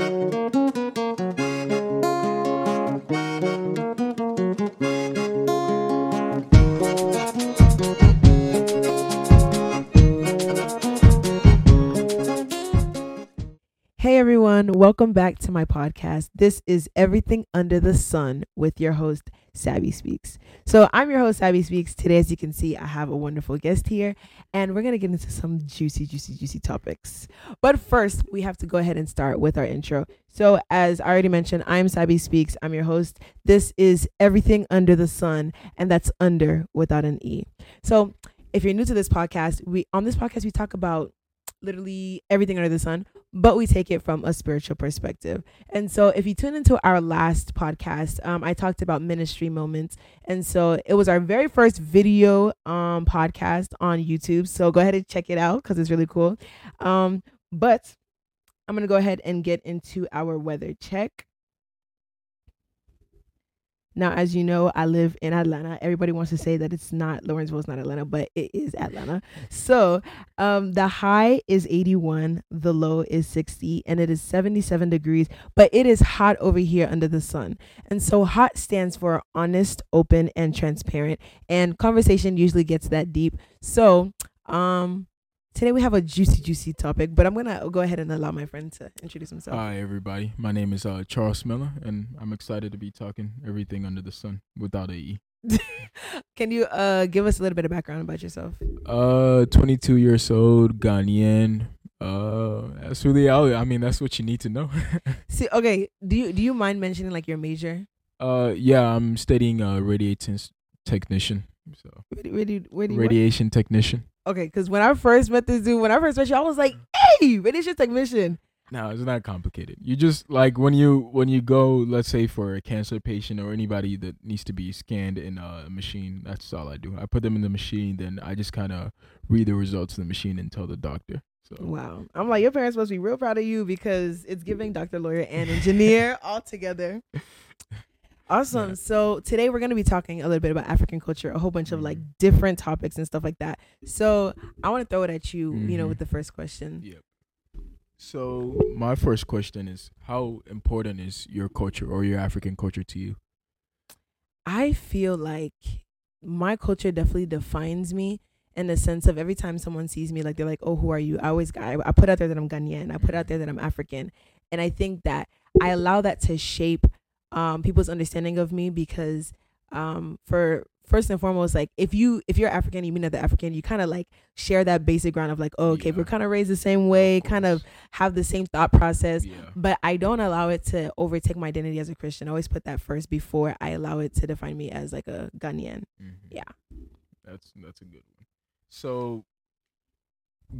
Hey everyone, welcome back to my podcast. This is Everything Under the Sun with your host, Savvy Speaks. So, I'm your host, Savvy Speaks. Today, as you can see, I have a wonderful guest here, and we're going to get into some juicy, juicy, juicy topics. But first, we have to go ahead and start with our intro. So, as I already mentioned, I'm Savvy Speaks. I'm your host. This is Everything Under the Sun, and that's under without an E. So, if you're new to this podcast, we on this podcast we talk about literally everything under the sun, but we take it from a spiritual perspective. And so, if you tune into our last podcast, um, I talked about ministry moments, and so it was our very first video um podcast on YouTube. So go ahead and check it out because it's really cool. Um, but I'm gonna go ahead and get into our weather check. Now, as you know, I live in Atlanta. Everybody wants to say that it's not Lawrenceville, it's not Atlanta, but it is Atlanta. So, um, the high is 81, the low is 60, and it is 77 degrees. But it is hot over here under the sun, and so hot stands for honest, open, and transparent. And conversation usually gets that deep. So, um, Today we have a juicy, juicy topic, but I'm gonna go ahead and allow my friend to introduce himself. Hi, everybody. My name is uh, Charles Miller, and I'm excited to be talking everything under the sun without a E. Can you uh give us a little bit of background about yourself? Uh, 22 years old, Ghanaian. Uh, that's really all. I mean, that's what you need to know. See, okay, do you do you mind mentioning like your major? uh, yeah, I'm studying uh radiation s- technician. So Where do, where do, where do you work? radiation technician. Okay, because when I first met this dude, when I first met you, I was like, "Hey, radiation technician." No, it's not complicated. You just like when you when you go, let's say for a cancer patient or anybody that needs to be scanned in a machine. That's all I do. I put them in the machine, then I just kind of read the results of the machine and tell the doctor. So Wow, I'm like, your parents must be real proud of you because it's giving doctor, lawyer, and engineer all together. Awesome. Yeah. So today we're going to be talking a little bit about African culture, a whole bunch of like Mhm. different topics and stuff like that. So I want to throw it at you, you know, Mhm. with the first question. Yep. So my first question is, how important is your culture or your African culture to you? I feel like my culture definitely defines me in the sense of every time someone sees me, like they're like, "Oh, who are you?" I always I, I put out there that I'm Ghanaian. I put out there that I'm African, and I think that I allow that to shape um, people's understanding of me because um, for first and foremost, like if you if you're African, you mean the African, you kind of like share that basic ground of like, oh, okay, Yeah. we're kind of raised the same way, kind of have the same thought process Yeah. but I don't allow it to overtake my identity as a Christian. I always put that first before I allow it to define me as like a Ghanaian. Mhm. Yeah. That's that's a good one. So,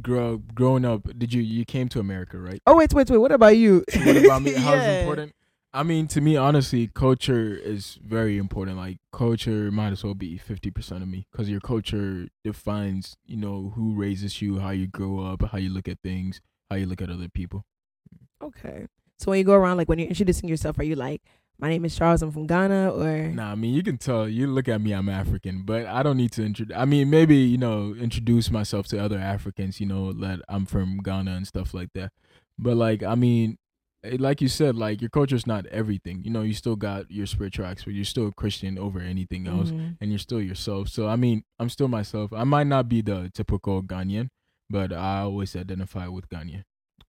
grow growing up, did you you came to America, right? Oh wait, wait, wait. What about you? What about me? How's Yeah. important? I mean, to me, honestly, culture is very important. Like, culture might as well be fifty percent of me, because your culture defines, you know, who raises you, how you grow up, how you look at things, how you look at other people. Okay. So when you go around, like when you're introducing yourself, are you like, "My name is Charles. I'm from Ghana," or Nah, I mean, you can tell. You look at me, I'm African, but I don't need to introduce. I mean, maybe you know, introduce myself to other Africans. You know, that I'm from Ghana and stuff like that. But like, I mean, like you said, like your culture's not everything. You know, you still got your spiritual but You're still a Christian over anything else, Mhm. and you're still yourself. So I mean, I'm still myself. I might not be the typical Ghanaian, but I always identify with Ghanaian.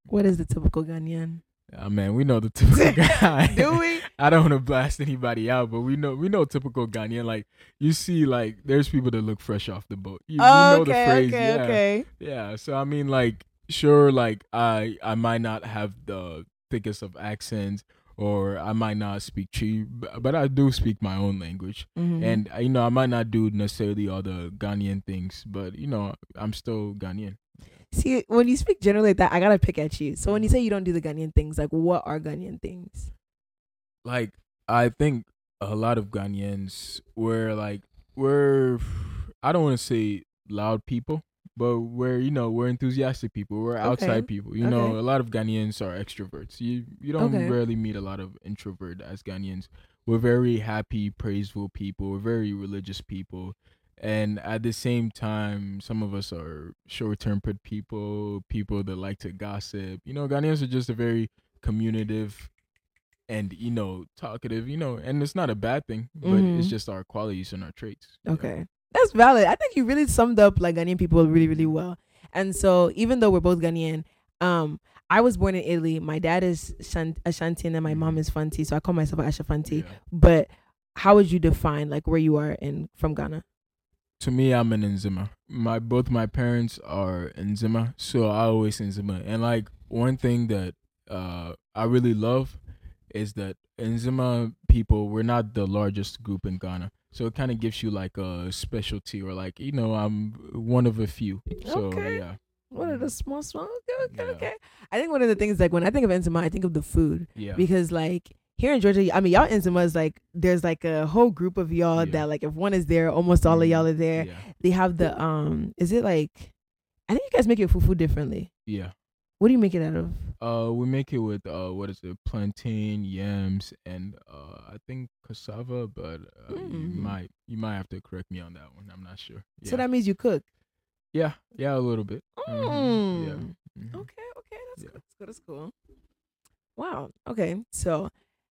what is the typical Ghanaian? Uh, man, we know the typical guy. Do we? I don't want to blast anybody out, but we know we know typical Ghanaian. Like you see, like there's people that look fresh off the boat. You, you Oh, know okay, the phrase, okay, yeah, okay. yeah. So I mean, like sure, like I I might not have the thickest of accents, or I might not speak tree, but, I do speak my own language, Mhm. and you know I might not do necessarily all the Ghanaian things, but you know I'm still Ghanaian. see, when you speak generally like that, I gotta pick at you. So when you say you don't do the Ghanaian things, like what are Ghanaian things? like I think a lot of Ghanaians were like we're I don't want to say loud people, but we're you know we're enthusiastic people. We're outside Okay. people. You know, a lot of Ghanaians are extroverts. You you don't Okay. rarely meet a lot of introvert as Ghanaians. We're very happy, praiseful people. We're very religious people. And at the same time, some of us are short tempered people, people that like to gossip. You know, Ghanaians are just a very communicative and you know talkative you know and it's not a bad thing but Mhm. it's just our qualities and our traits okay know? That's valid. I think you really summed up like Ghanaian people really, really well. And so even though we're both Ghanaian, um, I was born in Italy. My dad is Shan- Ashanti and then my mom is Fanti. So I call myself Ashafanti. Yeah. But how would you define like where you are in from Ghana? to me i'm an Nzima. my both my parents are Nzima, so i always Nzima. and like one thing that uh i really love is that Nzima people we're not the largest group in ghana so it kind of gives you like a specialty or like you know i'm one of a few so Okay. yeah One of the small, small. Okay, okay, Yeah. okay. I think one of the things like when I think of Nzima, I think of the food yeah because like here in Georgia, I mean y'all Nzima is like there's like a whole group of y'all Yeah. that like if one is there, almost all of y'all are there. yeah They have the um, is it like? I think you guys make your fufu differently. yeah What do you make it out of? Uh, we make it with uh, what is it? Plantain, yams, and uh, I think cassava. But uh, you Mm. might you might have to correct me on that one. I'm not sure. Yeah. So that means you cook. yeah, yeah, a little bit. Mm. Yeah. mhm. Okay, okay, that's Yeah. cool. That's cool. That's cool. Wow. Okay. So,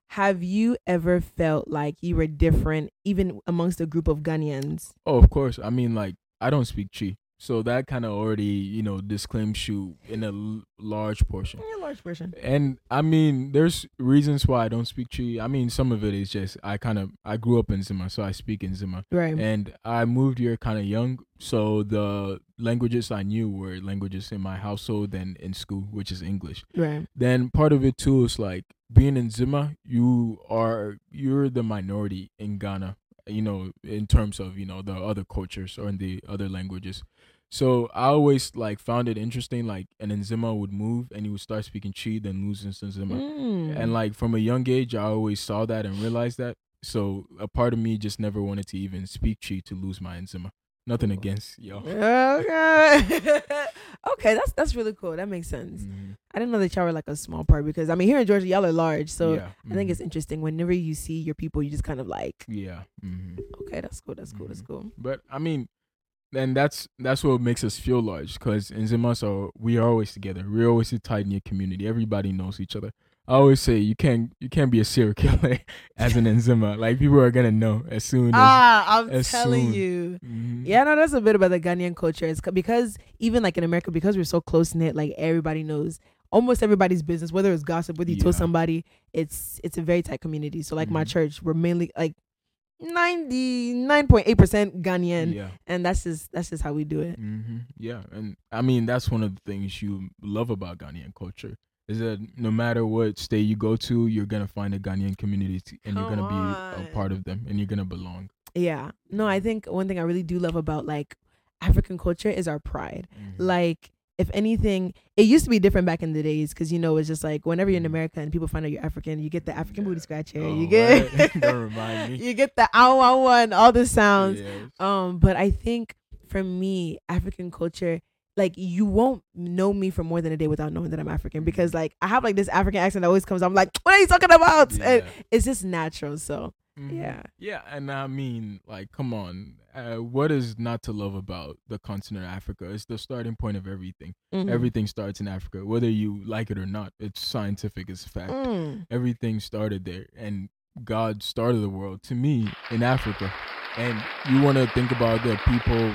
have you ever felt like you were different, even amongst a group of Ghanaians? Oh, of course. I mean, like I don't speak Twi, so that kind of already you know disclaims you in a l- large portion. Yeah, large portion. And I mean, there's reasons why I don't speak Twi. I mean, some of it is just I kind of I grew up in Zima, so I speak in Zima. Right. and I moved here kind of young, so the languages I knew were languages in my household and in school, which is English. right. Then part of it too is like being in Zima, you are you're the minority in Ghana, you know, in terms of you know the other cultures or in the other languages. So I always like found it interesting, like an Nzima would move and he would start speaking Twi, then lose into Nzima. Mm. And like from a young age, I always saw that and realized that. So a part of me just never wanted to even speak Twi to lose my Nzima. Nothing against yo. Okay. okay, that's that's really cool. That makes sense. Mhm. I didn't know that y'all were like a small part because I mean here in Georgia y'all are large, so yeah, I think mhm. it's interesting. Whenever you see your people, you just kind of like, yeah. hmm okay, that's cool, that's cool, that's Mhm. cool. But I mean, then that's that's what makes us feel large because Nzimas are we are always together. We're always a tight knit community. Everybody knows each other. I always say you can't you can't be a serial killer as an Nzima. Like people are gonna know as soon as. Ah, I'm as telling soon- you. Mhm. Yeah, no, that's a bit about the Ghanaian culture. It's because even like in America, because we're so close knit, like everybody knows almost everybody's business. Whether it's gossip, whether you told somebody, it's it's a very tight community. So like my Mhm. church, we're mainly like ninety nine point eight percent Ghanaian, Yeah. and that's just that's just how we do it. hmm Yeah, and I mean that's one of the things you love about Ghanaian culture is that no matter what state you go to, you're gonna find a Ghanaian community, t- and you're gonna be on. a part of them, and you're gonna belong. Yeah, no, I think one thing I really do love about like African culture is our pride. Mhm. Like if anything, it used to be different back in the days because you know it's just like whenever you're in Mhm. America and people find out you're African, you get the African booty Yeah. scratcher, Oh, you get what? Don't remind me. you get the ow wow one, all the sounds. Yes. Um, but I think for me, African culture, like you won't know me for more than a day without knowing that I'm African because like I have like this African accent that always comes. I'm like, what are you talking about? And it's just natural. So Mhm. yeah. Yeah, and I mean, like, come on. Uh, what is not to love about the continent of Africa? It's the starting point of everything. Mhm. Everything starts in Africa, whether you like it or not. It's scientific, it's a fact. Mm. Everything started there, and God started the world to me in Africa. And you want to think about the people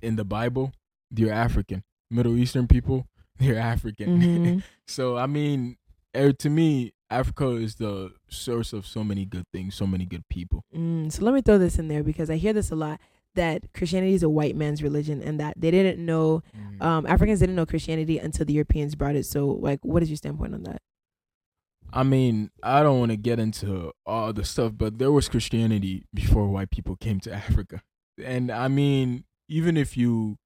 in the Bible, they're African. Middle Eastern people, they're African. Mhm. So I mean, er, to me, Africa is the source of so many good things, so many good people. Mm, so let me throw this in there because I hear this a lot that Christianity is a white man's religion and that they didn't know um, Africans didn't know Christianity until the Europeans brought it. So like, what is your standpoint on that? I mean, I don't want to get into all the stuff, but there was Christianity before white people came to Africa. And I mean, even if you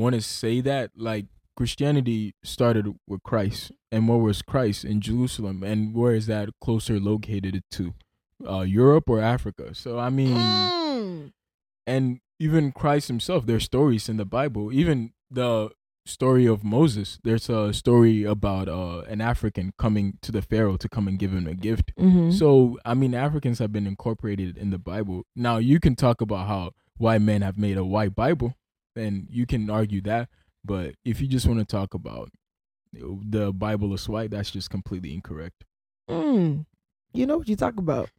want to say that, like Christianity started with Christ, and what was Christ in Jerusalem, and where is that closer located to? Uh, Europe or Africa? So I mean, Mm. and even Christ himself, there's stories in the Bible. Even the story of Moses, there's a story about uh, an African coming to the Pharaoh to come and give him a gift. Mm-hmm. So, I mean, Africans have been incorporated in the Bible. Now, you can talk about how white men have made a white Bible, and you can argue that. But if you just want to talk about the Bible is white, that's just completely incorrect. Mm, you know what you talk about.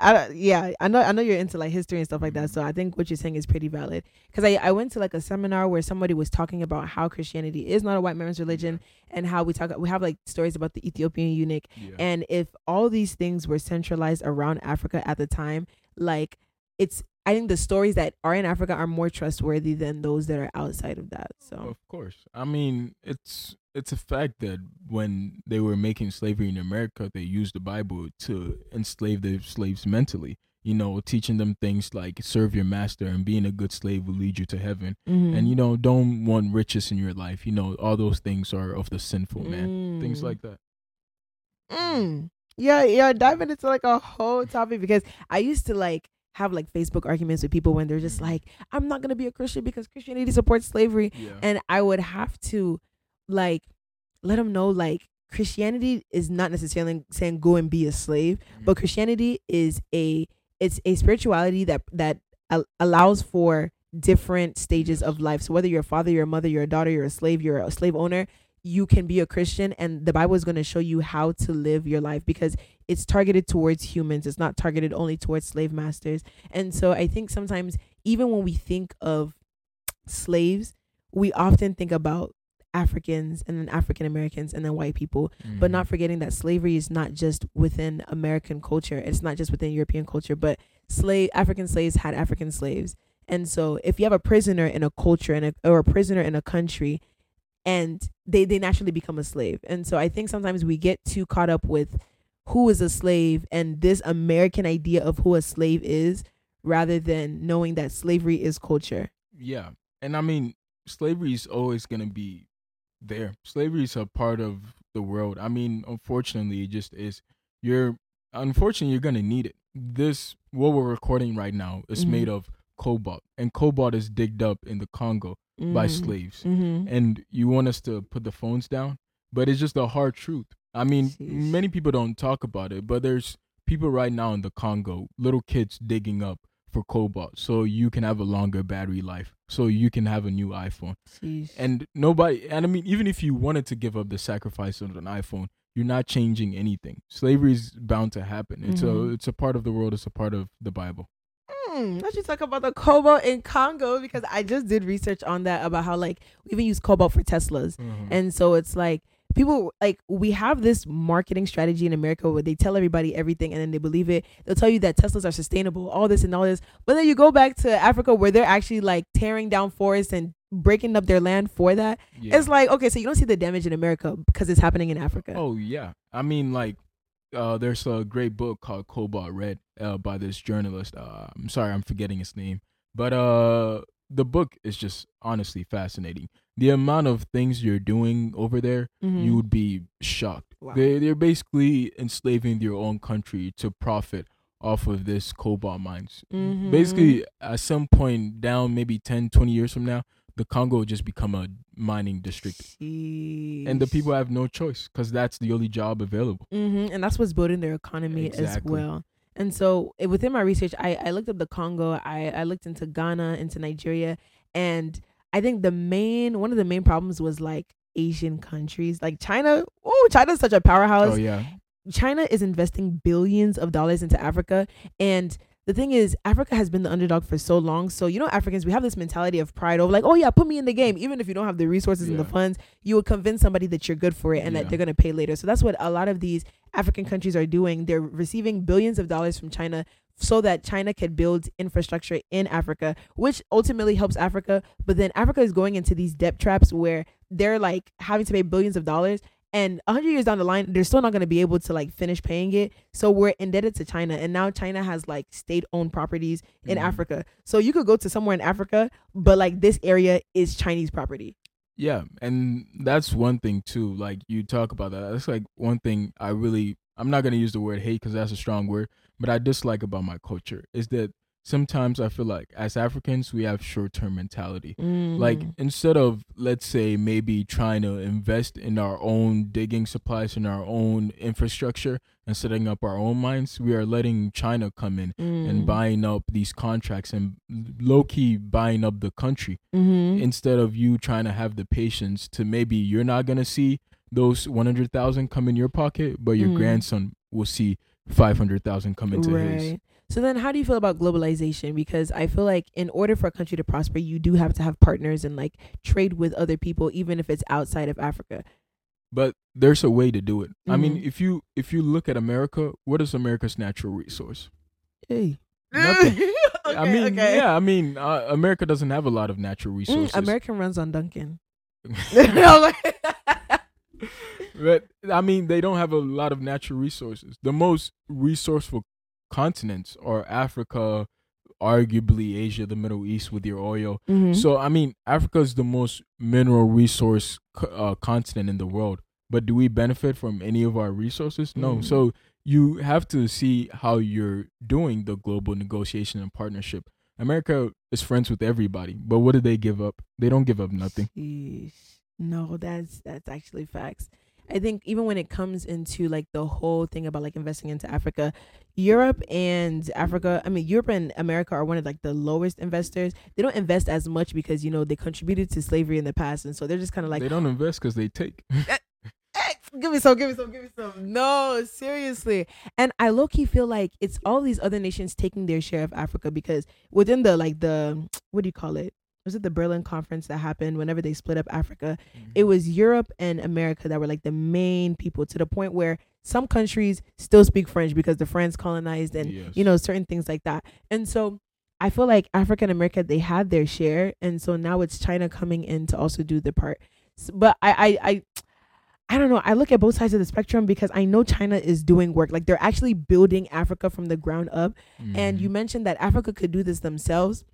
I, yeah, I know. I know you're into like history and stuff like that. So I think what you're saying is pretty valid. Because I, I went to like a seminar where somebody was talking about how Christianity is not a white man's religion, and how we talk. We have like stories about the Ethiopian eunuch, Yeah. and if all these things were centralized around Africa at the time, like it's. I think the stories that are in Africa are more trustworthy than those that are outside of that. So Of course. I mean, it's it's a fact that when they were making slavery in America, they used the Bible to enslave the slaves mentally. You know, teaching them things like serve your master and being a good slave will lead you to heaven. Mhm. And you know, don't want riches in your life. You know, all those things are of the sinful man. Things Mm. like that. Mm. Yeah, yeah, diving into like a whole topic because I used to like have like Facebook arguments with people when they're just Mhm. like, I'm not gonna be a Christian because Christianity supports slavery. Yeah. And I would have to like let them know like Christianity is not necessarily saying go and be a slave, but Christianity is a it's a spirituality that that al- allows for different stages of life. So whether you're a father, you're a mother, you're a daughter, you're a slave, you're a slave owner, you can be a Christian and the Bible is going to show you how to live your life because it's targeted towards humans. It's not targeted only towards slave masters. And so I think sometimes even when we think of slaves, we often think about Africans and then African Americans and then white people but Mhm. not forgetting that slavery is not just within American culture. It's not just within European culture, but slave African slaves had African slaves. And so if you have a prisoner in a culture and a, or a prisoner in a country and they, they naturally become a slave. And so I think sometimes we get too caught up with who is a slave and this American idea of who a slave is rather than knowing that slavery is culture. Yeah. And I mean, slavery is always going to be there. Slavery is a part of the world. I mean, unfortunately, it just is. You're, unfortunately, you're going to need it. This, what we're recording right now, is Mhm. made of cobalt. And cobalt is digged up in the Congo by Mm. slaves. Mm-hmm. And you want us to put the phones down? But it's just the hard truth. I mean, Sheesh. many people don't talk about it, but there's people right now in the Congo, little kids digging up for cobalt so you can have a longer battery life, so you can have a new iPhone. And nobody, and I mean, even if you wanted to give up the sacrifice of an iPhone, you're not changing anything. Slavery is bound to happen. It's Mhm. a it's a part of the world. It's a part of the Bible. Hmm, let's just talk about the cobalt in Congo because I just did research on that about how like we even use cobalt for Teslas. And so it's like people like we have this marketing strategy in America where they tell everybody everything and then they believe it. They'll tell you that Teslas are sustainable, all this and all this. But then you go back to Africa where they're actually like tearing down forests and breaking up their land for that. yeah. It's like, okay, so you don't see the damage in America because it's happening in Africa. Oh yeah, I mean like, uh, there's a great book called Cobalt Red uh, by this journalist. Uh, I'm sorry, I'm forgetting his name, but uh, the book is just honestly fascinating. The amount of things you're doing over there, Mhm. you would be shocked. Wow. They they're basically enslaving their own country to profit off of this cobalt mines. Mhm. Basically, at some point down, maybe 10, 20 years from now, the Congo will just become a mining district and the people have no choice because that's the only job available. hmm and that's what's building their economy as well. And so eh, within my research, I, I looked up the Congo, I, I looked into Ghana, into Nigeria, and I think the main one of the main problems was like Asian countries, like China. Oh, China's such a powerhouse. Oh yeah, China is investing billions of dollars into Africa. And the thing is, Africa has been the underdog for so long. So, you know, Africans, we have this mentality of pride over like, oh, yeah, put me in the game. Even if you don't have the resources and the funds, you will convince somebody that you're good for it and Yeah. that they're going to pay later. So that's what a lot of these African countries are doing. They're receiving billions of dollars from China so that China could build infrastructure in Africa, which ultimately helps Africa. But then Africa is going into these debt traps where they're like having to pay billions of dollars and 100 years down the line they're still not going to be able to like finish paying it so we're indebted to china and now china has like state owned properties in Mhm. africa so you could go to somewhere in africa but like this area is chinese property yeah, and that's one thing too. Like you talk about that. That's like one thing I really. I'm not gonna use the word hate because that's a strong word, but I dislike about my culture is that sometimes I feel like as Africans we have short term mentality. Like Mm. instead of let's say maybe trying to invest in our own digging supplies and our own infrastructure and setting up our own mines, we are letting China come in and Mm. buying up these contracts and low key buying up the country Mhm. instead of you trying to have the patience to maybe you're not gonna see those 100,000 come in your pocket, but your Mhm. grandson will see 500,000 come into his. right. So then, how do you feel about globalization? Because I feel like in order for a country to prosper, you do have to have partners and like trade with other people, even if it's outside of Africa. But there's a way to do it. I mean, Mhm. if you if you look at America, what is America's natural resource? Hey, Nothing. I Okay, mean, okay. yeah, I mean, uh, America doesn't have a lot of natural Mm, resources. American runs on Dunkin'. but I mean, they don't have a lot of natural resources. The most resourceful continents are Africa, arguably Asia, the Middle East with your oil. Mhm. So I mean, Africa is the most mineral resource uh, continent in the world. But do we benefit from any of our resources? No. Mm. So you have to see how you're doing the global negotiation and partnership. America is friends with everybody, but what do they give up? They don't give up nothing. Sheesh. No, that's that's actually facts. I think even when it comes into like the whole thing about like investing into Africa, Europe and Africa, I mean Europe and America are one of like the lowest investors. They don't invest as much because you know they contributed to slavery in the past, and so they're just kind of like, they don't invest because they take. "Eh, give me some, give me some, give me some. No, seriously. And I low key feel like it's all these other nations taking their share of Africa because within the like the what do you call it? Was it the Berlin conference that happened whenever they split up Africa? it was Europe and America that were like the main people to the point where some countries still speak French because the French colonized and Yes. you know certain things like that. And so I feel like Africa and America they had their share and so now it's China coming in to also do the part. S- But I I I I don't know. I look at both sides of the spectrum because I know China is doing work. Like they're actually building Africa from the ground up. And you Mhm. mentioned that Africa could do this themselves,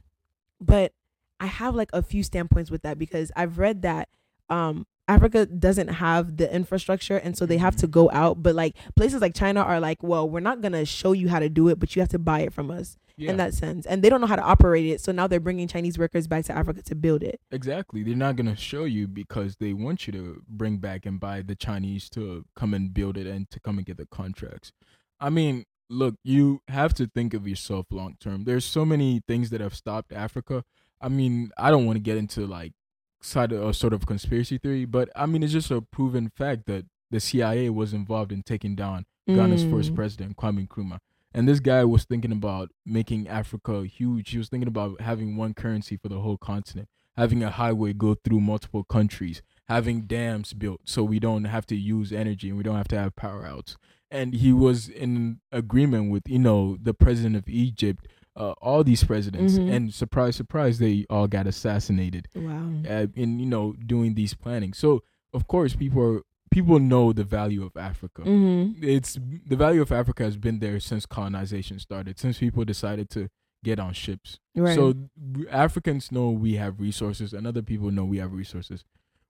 but I have like a few standpoints with that because I've read that um Africa doesn't have the infrastructure and so they have to go out but like places like China are like well we're not going to show you how to do it but you have to buy it from us yeah, in that sense and they don't know how to operate it so now they're bringing Chinese workers back to Africa to build it exactly. They're not gonna show you because they want you to bring back and buy the Chinese to come and build it and to come and get the contracts. I mean, look, you have to think of yourself long term. There's so many things that have stopped Africa. I mean, I don't want to get into like side of a sort of conspiracy theory, but I mean, it's just a proven fact that the CIA was involved in taking down Ghana's first Mm. president, Kwame Nkrumah. And this guy was thinking about making Africa huge. He was thinking about having one currency for the whole continent, having a highway go through multiple countries, having dams built so we don't have to use energy and we don't have to have power outs. And he was in agreement with, you know, the president of Egypt, uh, all these presidents. Mhm. And surprise, surprise, they all got assassinated wow uh, in, you know, doing these planning. So, of course, people are, people know the value of Africa mhm it's the value of Africa has been there since colonization started, since people decided to get on ships. right So w- Africans know we have resources, and other people know we have resources.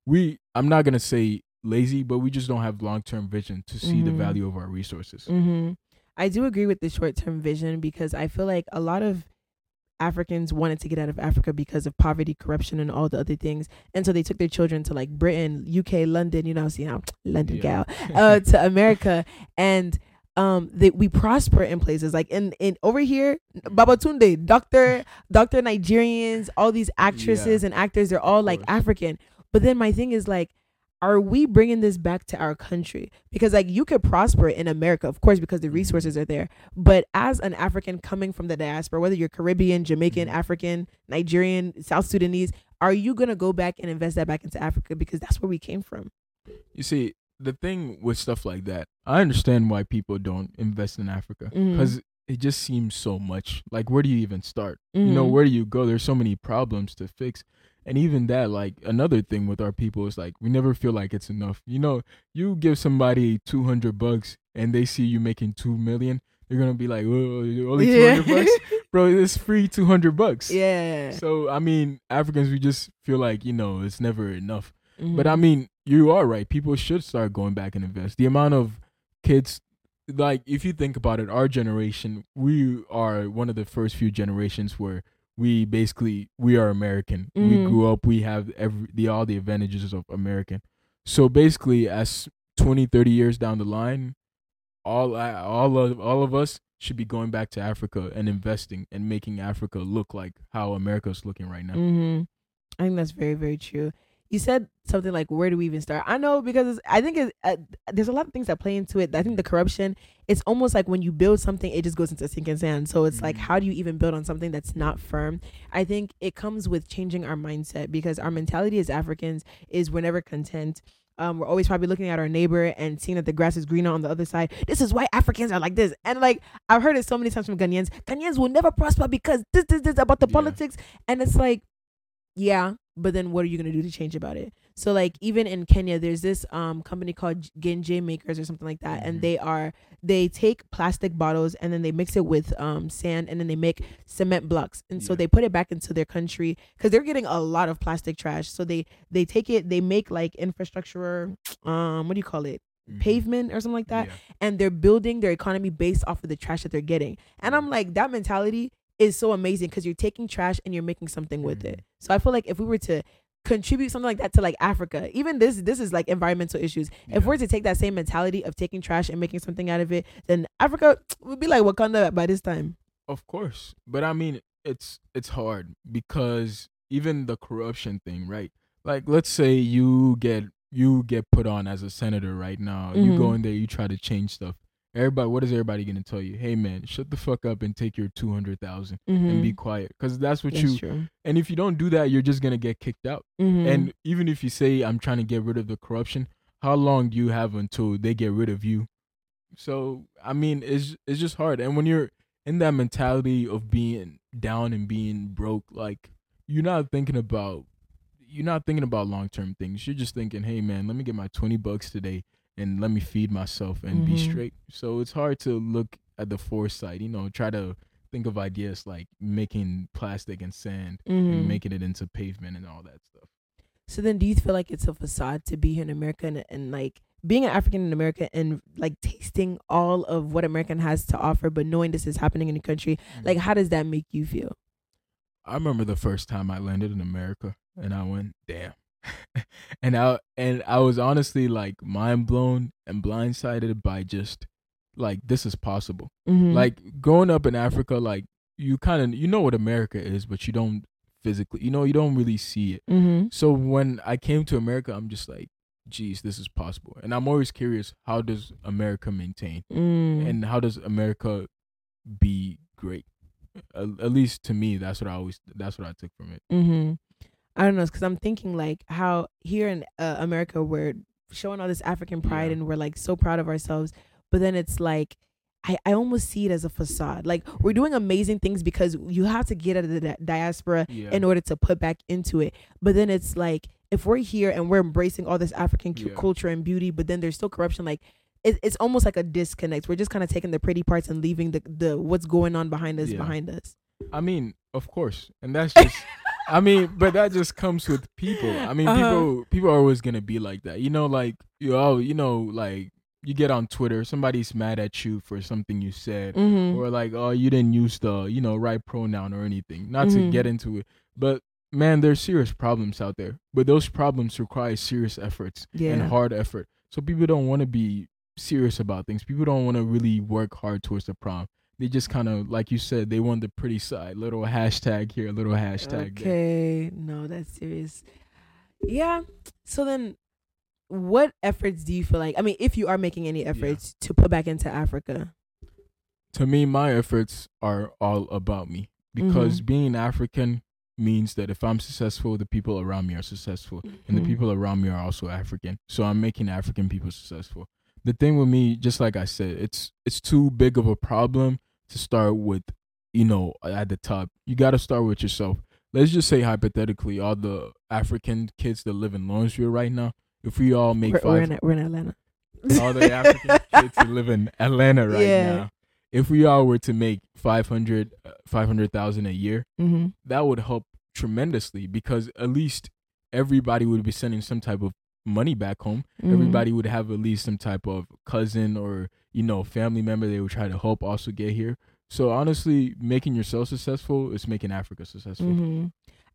We, I'm not gonna say lazy, but we just don't have long term vision to see the Mhm. value of our resources. hmm I do agree with the short term vision because I feel like a lot of Africans wanted to get out of Africa because of poverty, corruption, and all the other things, and so they took their children to like Britain, UK, London. You know, see how London Yeah. gal uh, to America, and um, they, we prosper in places like in in over here, Babatunde, Doctor, Doctor Nigerians, all these actresses and actors, they're all like. African. But then my thing is like are we bringing this back to our country? Because like you could prosper in America, of course, because the Mm-hmm. resources are there. But as an African coming from the diaspora, whether you're Caribbean, Jamaican, Mhm. African, Nigerian, South Sudanese, are you gonna go back and invest that back into Africa because that's where we came from? You see, the thing with stuff like that, I understand why people don't invest in Africa because it just seems so much. Like, where do you even start? You know, where do you go? There's so many problems to fix. And even that, like another thing with our people is like we never feel like it's enough. You know, you give somebody two hundred bucks and they see you making two million, they're gonna be like, "Whoa, only two hundred bucks, bro! It's free two hundred bucks." yeah. So I mean, Africans, we just feel like you know it's never enough. But Mhm. I mean, you are right. People should start going back and invest. The amount of kids, like if you think about it, our generation, we are one of the first few generations where we basically we are American. We Mhm. grew up. We have every the all the advantages of American. So basically, as 20, 30 years down the line, all I, all of all of us should be going back to Africa and investing and making Africa look like how America's looking right now. hmm I think that's very, very true. You said something like where do we even start i know because i think it, uh, there's a lot of things that play into it i think the corruption it's almost like when you build something it just goes into sinking sand so it's like Mhm. how do you even build on something that's not firm i think it comes with changing our mindset because our mentality as africans is we're never content um, we're always probably looking at our neighbor and seeing that the grass is greener on the other side. This is why Africans are like this. And like I've heard it so many times from Ghanaians. Ghanaians will never prosper because this, this, this about the Yeah. politics. And it's like, yeah, but then what are you gonna do to change about it? So like even in Kenya, there's this um company called Gjenge Makers or something like that, Mhm. and they are they take plastic bottles and then they mix it with um sand and then they make cement blocks, and so they put it back into their country because they're getting a lot of plastic trash. So they they take it, they make like infrastructure, um what do you call it, Mhm. pavement or something like that, Yeah. and they're building their economy based off of the trash that they're getting. And I'm like, that mentality is so amazing because you're taking trash and you're making something with it. So I feel like if we were to contribute something like that to like Africa, even this this is like environmental issues. If we're to take that same mentality of taking trash and making something out of it, then Africa would be like Wakanda by this time. Of course, but I mean, it's it's hard because even the corruption thing, right? Like, let's say you get you get put on as a senator right now. You go Mhm. in there, you try to change stuff. Everybody, what is everybody gonna tell you? Hey, man, shut the fuck up and take your two hundred thousand and be quiet, because that's what Mm-hmm. That's you. true. And if you don't do that, you're just gonna get kicked out. Mhm. And even if you say I'm trying to get rid of the corruption, how long do you have until they get rid of you? So I mean, it's it's just hard. And when you're in that mentality of being down and being broke, like you're not thinking about you're not thinking about long term things. You're just thinking, hey man, let me get my twenty bucks today and let me feed myself and be Mhm. straight. So it's hard to look at the foresight, you know, try to think of ideas like making plastic and sand Mhm. and making it into pavement and all that stuff. So then, do you feel like it's a facade to be here in America and, and like being an African in America and like tasting all of what American has to offer, but knowing this is happening in the country? Like, how does that make you feel? I remember the first time I landed in America and I went, damn. and I and I was honestly like mind blown and blindsided by just like this is possible. Mm-hmm. Like growing up in Africa, like you kind of you know what America is, but you don't physically, you know, you don't really see it. mm-hmm. So when I came to America, I'm just like, geez, this is possible. And I'm always curious, how does America maintain? Mm. and how does America be great? At, at least to me, that's what I always that's what I took from it. Mm-hmm. I don't know, because I'm thinking like how here in uh, America we're showing all this African pride Yeah. and we're like so proud of ourselves, but then it's like I, I almost see it as a facade. Like we're doing amazing things because you have to get out of the di- diaspora Yeah, in order to put back into it. But then it's like if we're here and we're embracing all this African cu- Yeah. culture and beauty, but then there's still corruption. Like it, it's almost like a disconnect. We're just kind of taking the pretty parts and leaving the the what's going on behind us behind us. I mean, of course, and that's just. I mean, but that just comes with people. I mean, Uh-huh. people people are always gonna be like that. You know, like you oh, you know, like you get on Twitter, somebody's mad at you for something you said, Mm-hmm. or like oh, you didn't use the you know right pronoun or anything. Not Mhm. to get into it, but man, there's serious problems out there. But those problems require serious efforts. Yeah. and hard effort. So people don't want to be serious about things. People don't want to really work hard towards the problem. They just kind of, like you said, they want the pretty side. Little hashtag here, little hashtag there. Okay, no, that's serious. Yeah. So then, what efforts do you feel like? I mean, if you are making any efforts to put back into Africa, To me, my efforts are all about me because Mm-hmm. being African means that if I'm successful, the people around me are successful, and the Mhm. people around me are also African. So I'm making African people successful. The thing with me, just like I said, it's it's too big of a problem to start with, you know, at the top. You got to start with yourself. Let's just say hypothetically, all the African kids that live in Lawrenceville right now, if we all make we're, we're, five, in, we're in Atlanta. all the African kids that live in Atlanta right Yeah. now, if we all were to make 500 uh, 500,000 a year, Mm-hmm. that would help tremendously because at least everybody would be sending some type of money back home. Mm-hmm. Everybody would have at least some type of cousin or you know family member they would try to help also get here. So honestly, making yourself successful is making Africa successful. hmm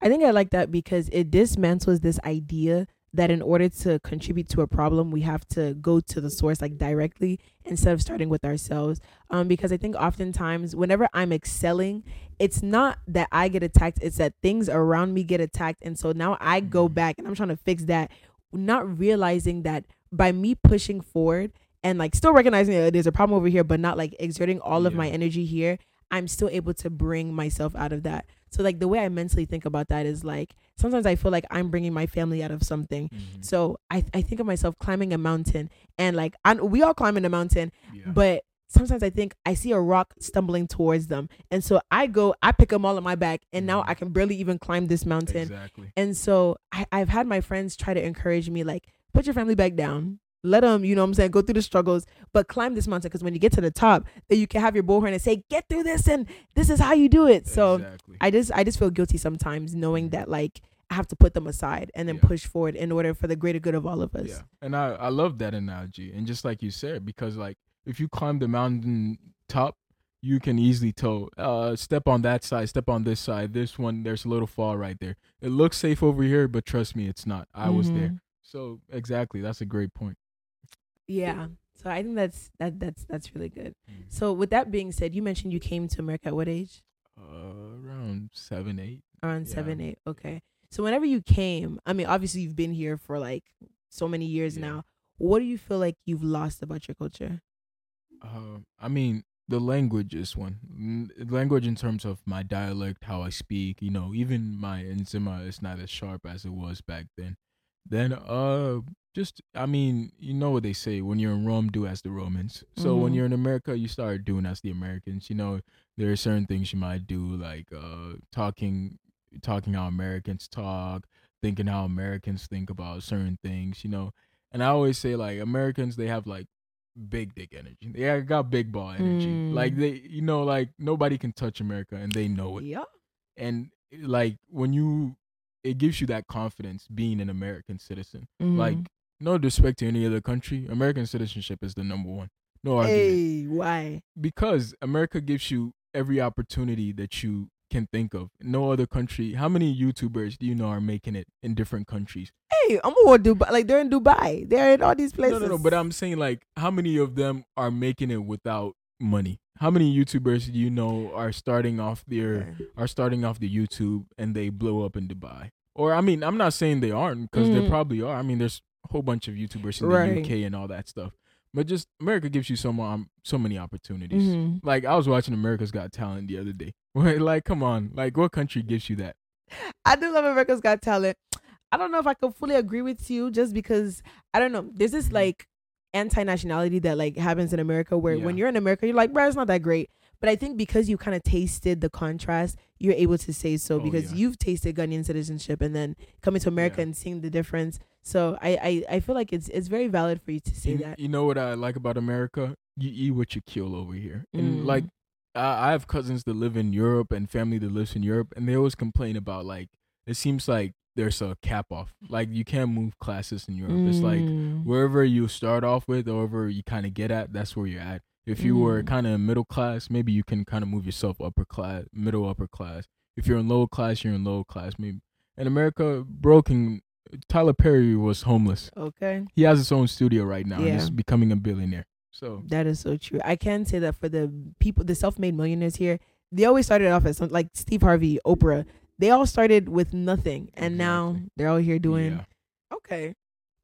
I think I like that because it dismantles this idea that in order to contribute to a problem, we have to go to the source like directly instead of starting with ourselves. Um, because I think oftentimes whenever I'm excelling, it's not that I get attacked, it's that things around me get attacked. And so now I go Mm-hmm. back and I'm trying to fix that, not realizing that by me pushing forward and like still recognizing that there's a problem over here, but not like exerting all of my energy here, I'm still able to bring myself out of that. So like the way I mentally think about that is like sometimes I feel like I'm bringing my family out of something. Mhm. So I I think of myself climbing a mountain and like and we all climbing a mountain, Yeah. but sometimes I think I see a rock stumbling towards them. And so I go, I pick them all on my back and now Mhm. I can barely even climb this mountain. exactly. And so I, I've had my friends try to encourage me, like, put your family back down. Let them, you know what I'm saying, go through the struggles, but climb this mountain because when you get to the top, then you can have your bullhorn and say, get through this and this is how you do it. So exactly. I just I just feel guilty sometimes knowing that like I have to put them aside and then Yeah. push forward in order for the greater good of all of us. Yeah, and I I love that analogy, and just like you said, because like if you climb the mountain top, you can easily tell. Uh, step on that side, step on this side. This one, there's a little fall right there. It looks safe over here, but trust me, it's not. I was there. Mhm. So exactly, that's a great point. Yeah. So I think that's that that's that's really good. Mm. So with that being said, you mentioned you came to America at what age? Uh, around seven, eight. Around Yeah. seven, eight. Okay. So whenever you came, I mean, obviously you've been here for like so many years Yeah. now. What do you feel like you've lost about your culture? Uh, I mean, the language is one. Language in terms of my dialect, how I speak. You know, even my Nzima is not as sharp as it was back then. Then, uh, just I mean, you know what they say: when you're in Rome, do as the Romans. So when Mhm. you're in America, you start doing as the Americans. You know, there are certain things you might do, like uh, talking, talking how Americans talk, thinking how Americans think about certain things. You know, and I always say like Americans, they have like big dick energy. They got big ball energy. Mm. Like they, you know, like nobody can touch America, and they know it. Yeah. And like when you, it gives you that confidence being an American citizen. Mm-hmm. Like no disrespect to any other country, American citizenship is the number one. No argument. hey, why? Because America gives you every opportunity that you can think of. No other country. How many YouTubers do you know are making it in different countries? Hey, I'm gonna Dubai. Like they're in Dubai. They're in all these places. No, no, no. But I'm saying like, how many of them are making it without money? How many YouTubers do you know are starting off their are starting off the YouTube and they blow up in Dubai? Or I mean, I'm not saying they aren't because Mhm. they probably are. I mean, there's a whole bunch of YouTubers in Right. the UK and all that stuff. But just America gives you so um, so many opportunities. Mhm. Like I was watching America's Got Talent the other day. like, come on, like what country gives you that? I do love America's Got Talent. I don't know if I can fully agree with you just because I don't know. There's this Mhm. like anti nationality that like happens in America where when you're in America, you're like, bro, it's not that great. But I think because you kind of tasted the contrast, you're able to say so Oh, because yeah. you've tasted Ghanaian citizenship and then coming to America Yeah. and seeing the difference. So I, I, I feel like it's it's very valid for you to say you, that. you know what I like about America? You eat what you kill over here. And Mm. like I, I have cousins that live in Europe and family that lives in Europe and they always complain about like it seems like there's a cap off. Like you can't move classes in Europe. It's like Mm. wherever you start off with or wherever you kind of get at, that's where you're at. If you were Mm. kind of middle class, maybe you can kind of move yourself upper class, middle upper class. If you're in lower class, you're in lower class. Maybe in America, broken. Tyler Perry was homeless. okay. He has his own studio right now and Yeah. he's becoming a billionaire. So That is so true. I can say that for the people, the self-made millionaires here, they always started off as some, like Steve Harvey, Oprah. They all started with nothing, and now they're all here doing. yeah. Okay.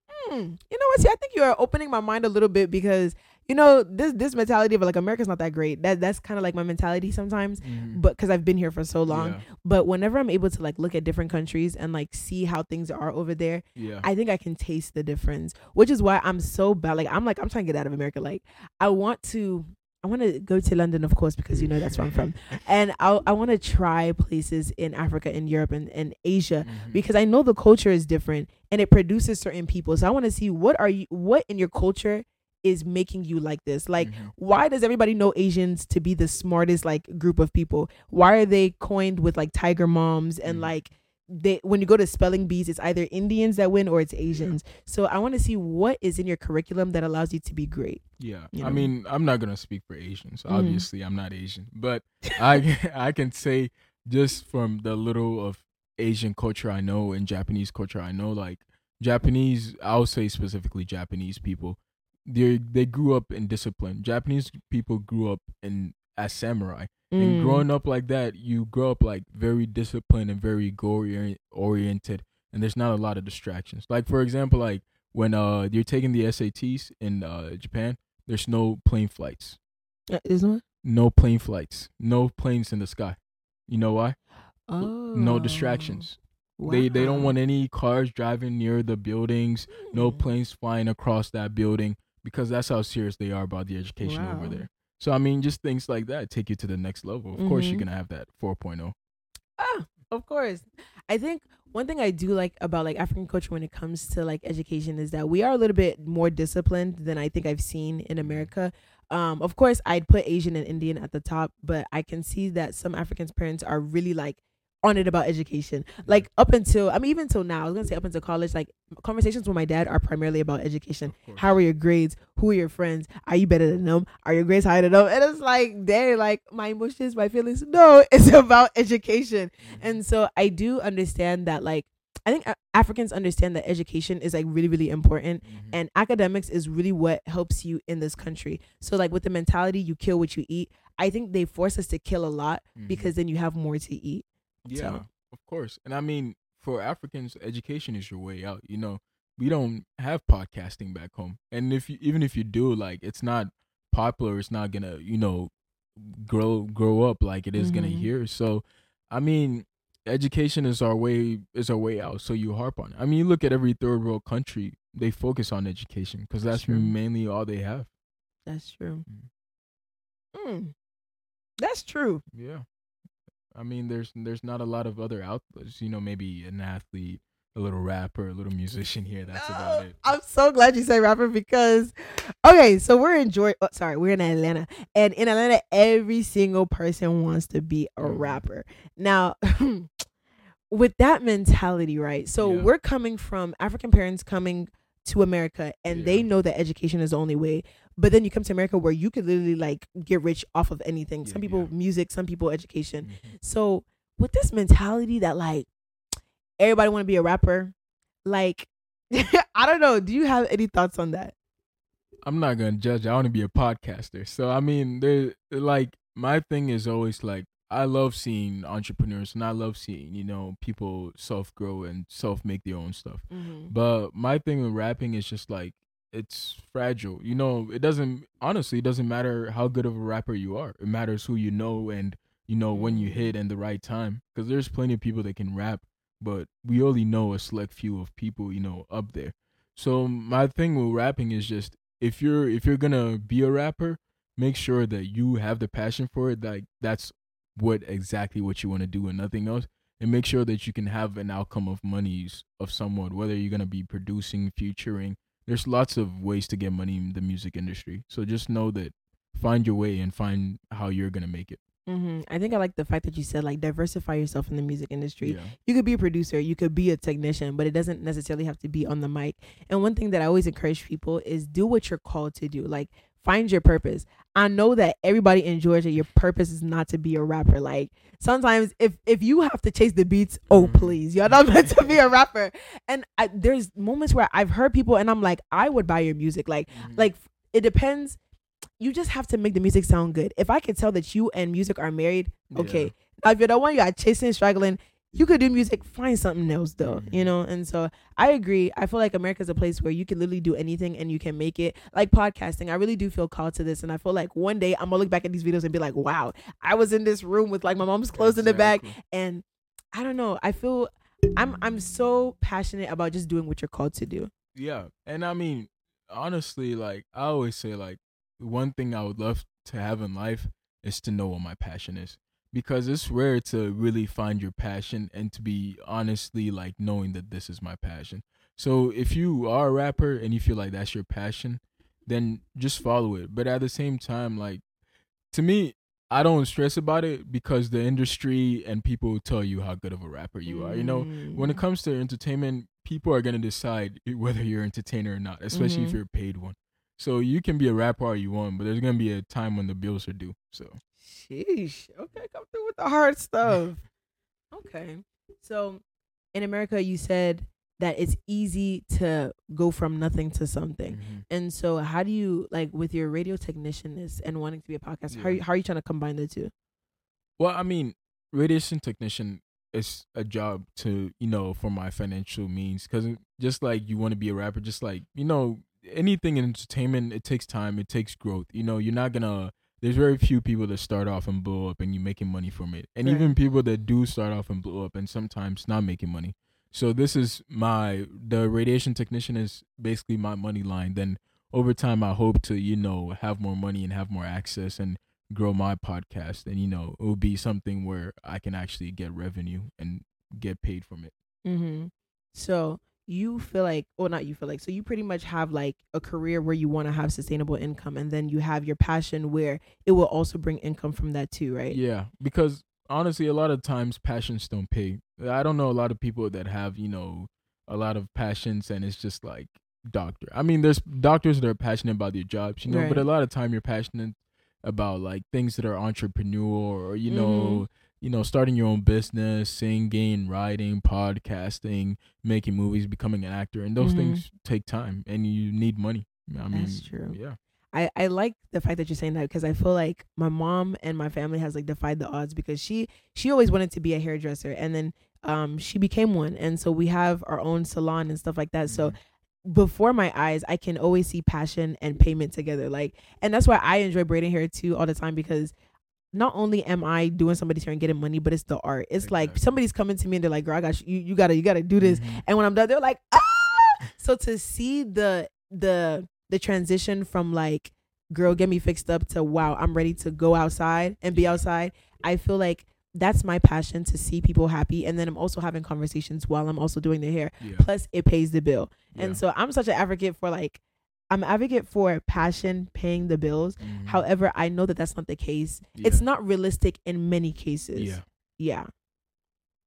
Hmm. You know what? See, I think you are opening my mind a little bit because you know this this mentality of like America's not that great. That that's kind of like my mentality sometimes. Mhm. But because I've been here for so long, Yeah. but whenever I'm able to like look at different countries and like see how things are over there, Yeah. I think I can taste the difference, which is why I'm so bad. Like I'm like I'm trying to get out of America. Like I want to, I want to go to London, of course, because you know that's where I'm from, and I I want to try places in Africa, and Europe, and, and Asia Mhm. because I know the culture is different and it produces certain people. So I want to see what are you, what in your culture is making you like this, like. Mhm. Why does everybody know Asians to be the smartest like group of people? Why are they coined with like tiger moms and Mm. like they when you go to spelling bees it's either Indians that win or it's Asians. So I want to see what is in your curriculum that allows you to be great. Yeah, you I mean, I'm not gonna speak for Asians. Mhm. Obviously, I'm not Asian, but I I can say just from the little of Asian culture I know and Japanese culture I know, like Japanese, I'll say specifically Japanese people, they they grew up in discipline. Japanese people grew up in as samurai, and Mm. growing up like that, you grow up like very disciplined and very goal oriented, and there's not a lot of distractions. Like for example, like when uh you're taking the SATs in uh Japan, there's no plane flights, Uh, This one? no plane flights, no planes in the sky. You know why? Oh. No distractions. They they don't want any cars driving near the buildings, no Mm. planes flying across that building because that's how serious they are about the education over there. So I mean, just things like that take you to the next level. Of course, you're Mhm. gonna have that oh. 4.0. Ah, of course. I think one thing I do like about like African culture when it comes to like education is that we are a little bit more disciplined than I think I've seen in America. Um, of course, I'd put Asian and Indian at the top, but I can see that some Africans' parents are really like on it about education. Like up until I mean, even till now, I was gonna say up until college, like conversations with my dad are primarily about education. How are your grades? Who are your friends? Are you better than them? Are your grades higher than them? And it's like, they like my emotions, my feelings. No, it's about education. And so I do understand that, like, I think Africans understand that education is like really, really important. Mhm. And academics is really what helps you in this country. So, like, with the mentality, you kill what you eat, I think they force us to kill a lot Mhm. because then you have more to eat. Yeah, So- of course. And I mean, for Africans, education is your way out. You know, we don't have podcasting back home, and if you even if you do, like, it's not popular. It's not gonna, you know, grow grow up like it is gonna Mhm. here. So, I mean, education is our way is our way out. So you harp on it. I mean, you look at every third world country; they focus on education because that's True. mainly all they have. That's true. Mm. Mm. That's true. Yeah. I mean, there's there's not a lot of other outlets. You know, maybe an athlete, a little rapper, a little musician here. That's about it. I'm so glad you say rapper because okay, so we're in Georgia. Oh, sorry, we're in Atlanta, and in Atlanta, every single person wants to be a Mhm. rapper. Now, with that mentality, right? So Yeah. we're coming from African parents coming to America, and they know that education is the only way. But then you come to America where you could literally like get rich off of anything. Some people yeah. music, some people education. Mhm. So with this mentality that like everybody want to be a rapper, like I don't know. Do you have any thoughts on that? I'm not gonna judge. I want to be a podcaster. So I mean, there like my thing is always like I love seeing entrepreneurs and I love seeing you know people self grow and self make their own stuff. But my thing with rapping is just like it's fragile. You know, it doesn't honestly it doesn't matter how good of a rapper you are. It matters who you know and you know when you hit and the right time. Because there's plenty of people that can rap, but we only know a select few of people you know up there. So my thing with rapping is just if you're if you're gonna be a rapper, make sure that you have the passion for it. Like that's what exactly what you want to do and nothing else and make sure that you can have an outcome of monies of someone whether you're going to be producing featuring there's lots of ways to get money in the music industry so just know that find your way and find how you're going to make it Mm-hmm. I think I like the fact that you said like diversify yourself in the music industry. yeah You could be a producer, you could be a technician, but it doesn't necessarily have to be on the mic. And one thing that I always encourage people is do what you're called to do. Like find your purpose. I know that everybody in Georgia, your purpose is not to be a rapper. Like sometimes if if you have to chase the beats, oh Mhm. please, you're not meant to be a rapper. And I, there's moments where I've heard people and I'm like, I would buy your music. Like like it depends. You just have to make the music sound good. If I could tell that you and music are married, okay. Now, if you're the one you are chasing, struggling, you could do music, find something else though, you Mhm. know? And so I agree. I feel like America's a place where you can literally do anything and you can make it. Like podcasting, I really do feel called to this. And I feel like one day I'm gonna look back at these videos and be like, wow, I was in this room with like my mom's clothes in the back. And I don't know. I feel I'm I'm so passionate about just doing what you're called to do. Yeah, and I mean, honestly, like I always say, like one thing I would love to have in life is to know what my passion is, because it's rare to really find your passion and to be honestly like knowing that this is my passion. So if you are a rapper and you feel like that's your passion, then just follow it. But at the same time, like to me, I don't stress about it because the industry and people tell you how good of a rapper you are. You know, when it Mm. comes to entertainment, people are gonna decide whether you're an entertainer or not, especially if Mhm. you're a paid one. So you can be a rapper all you want, but there's gonna be a time when the bills are due. So Sheesh. Okay, come through with the hard stuff. okay. So in America, you said that it's easy to go from nothing to something. Mhm. And so, how do you like with your radio technicianness and wanting to be a podcast? How are you, how are you trying to combine the two? Well, I mean, radiation technician is a job to you know for my financial means because just like you want to be a rapper, just like you know anything in entertainment, it takes time, it takes growth. You know, you're not gonna. There's very few people that start off and blow up and you're making money from it, and even people that do start off and blow up and sometimes not making money. So this is my the radiation technician is basically my money line. Then over time, I hope to you know have more money and have more access and grow my podcast and you know it will be something where i can actually get revenue and get paid from it Mm-hmm. So you feel like, or not you feel like, so you pretty much have like a career where you want to have sustainable income, and then you have your passion where it will also bring income from that too, right? yeah because honestly a lot of times passions don't pay. I don't know a lot of people that have you know a lot of passions and it's just like doctor i mean there's doctors that are passionate about their jobs you know but a lot of time you're passionate about like things that are entrepreneurial or you mm-hmm. know you know starting your own business singing writing podcasting making movies becoming an actor and those Mhm. things take time and you need money i mean That's true. yeah I, I like the fact that you're saying that because I feel like my mom and my family has like defied the odds because she she always wanted to be a hairdresser and then um she became one and so we have our own salon and stuff like that so Mhm. before my eyes I can always see passion and payment together like and that's why I enjoy braiding hair too all the time because not only am I doing somebody's hair and getting money but it's the art it's like somebody's coming to me and they're like girl I got you you gotta you gotta do this Mhm. and when I'm done, they're like, ah. So to see the the the transition from like, girl, get me fixed up to wow, I'm ready to go outside and be outside. I feel like that's my passion to see people happy, and then I'm also having conversations while I'm also doing their hair. yeah. Plus, it pays the bill, and so I'm such an advocate for like. I'm an advocate for passion paying the bills. Mhm. However, I know that that's not the case. It's not realistic in many cases. yeah Yeah.